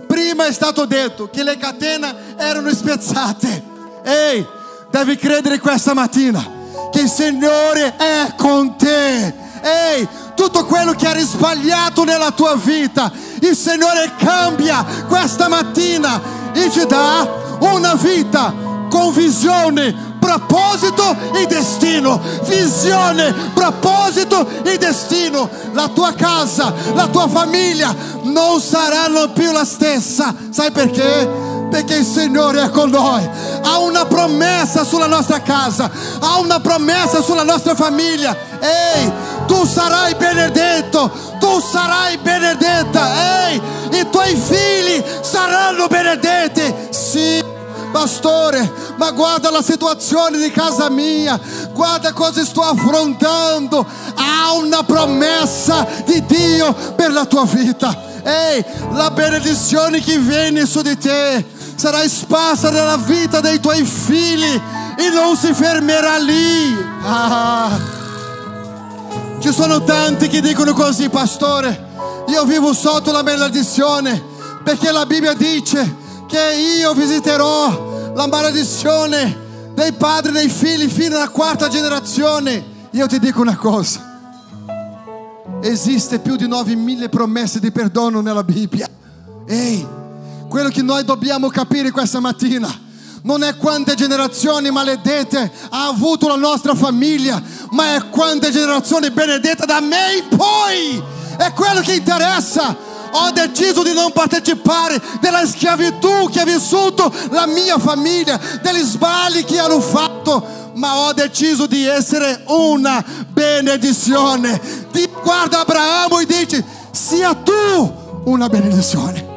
Prima è stato detto che le catene erano spezzate. Ehi, devi credere questa mattina che il Signore è con te. Ehi, tutto quello che hai sbagliato nella tua vita, il Signore cambia questa mattina e ti dà una vita con visione, proposito e destino. Visione, proposito e destino. La tua casa, la tua famiglia non saranno più la stessa. Sai perché? Perché il Signore è con noi. Ha una promessa sulla nostra casa, ha una promessa sulla nostra famiglia. Ehi, tu sarai benedetto, tu sarai benedetta. Ehi, i tuoi figli saranno benedetti. Sì. Pastore, ma guarda la situazione di casa mia, guarda cosa sto affrontando. Há una promessa di Dio per la tua vita. Ehi, la benedizione che viene su di te sarà sparsa nella vita dei tuoi figli e non si fermerà lì. Ah. Ci sono tanti che dicono così, pastore, io vivo sotto la maledizione, perché la Bibbia dice che io visiterò la maledizione dei padri e dei figli fino alla quarta generazione. Io ti dico una cosa, esiste più di 9.000 promesse di perdono nella Bibbia. Ehi, quello che noi dobbiamo capire questa mattina non è quante generazioni maledette ha avuto la nostra famiglia, ma è quante generazioni benedette da me in poi. È quello che interessa. Ho deciso di non partecipare della schiavitù che ha vissuto la mia famiglia, degli sbagli che hanno fatto, ma ho deciso di essere una benedizione. Dio guarda Abramo e dice: sia tu una benedizione.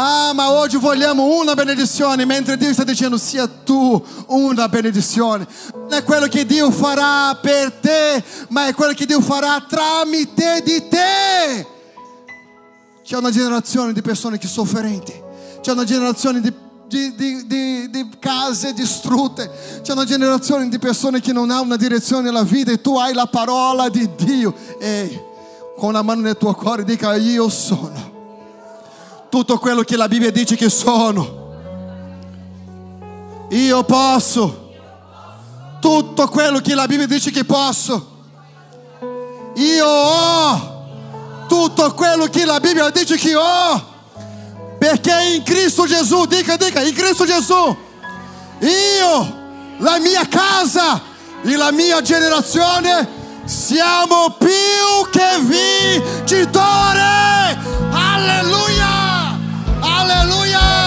Ah, ma oggi vogliamo una benedizione, mentre Dio sta dicendo sia tu una benedizione. Non è quello che Dio farà per te, ma è quello che Dio farà tramite di te. C'è una generazione di persone che sofferenti, c'è una generazione di, di, di, di, di case distrutte, c'è una generazione di persone che non hanno una direzione nella vita e tu hai la parola di Dio. Ehi, con la mano nel tuo cuore dica io sono tutto quello che la Bibbia dice che sono. Io posso tutto quello che la Bibbia dice che posso. Io ho tutto quello che la Bibbia dice che ho. Perché in Cristo Gesù, dica, dica, in Cristo Gesù, io, la mia casa e la mia generazione siamo più che vincitori. Aleluia!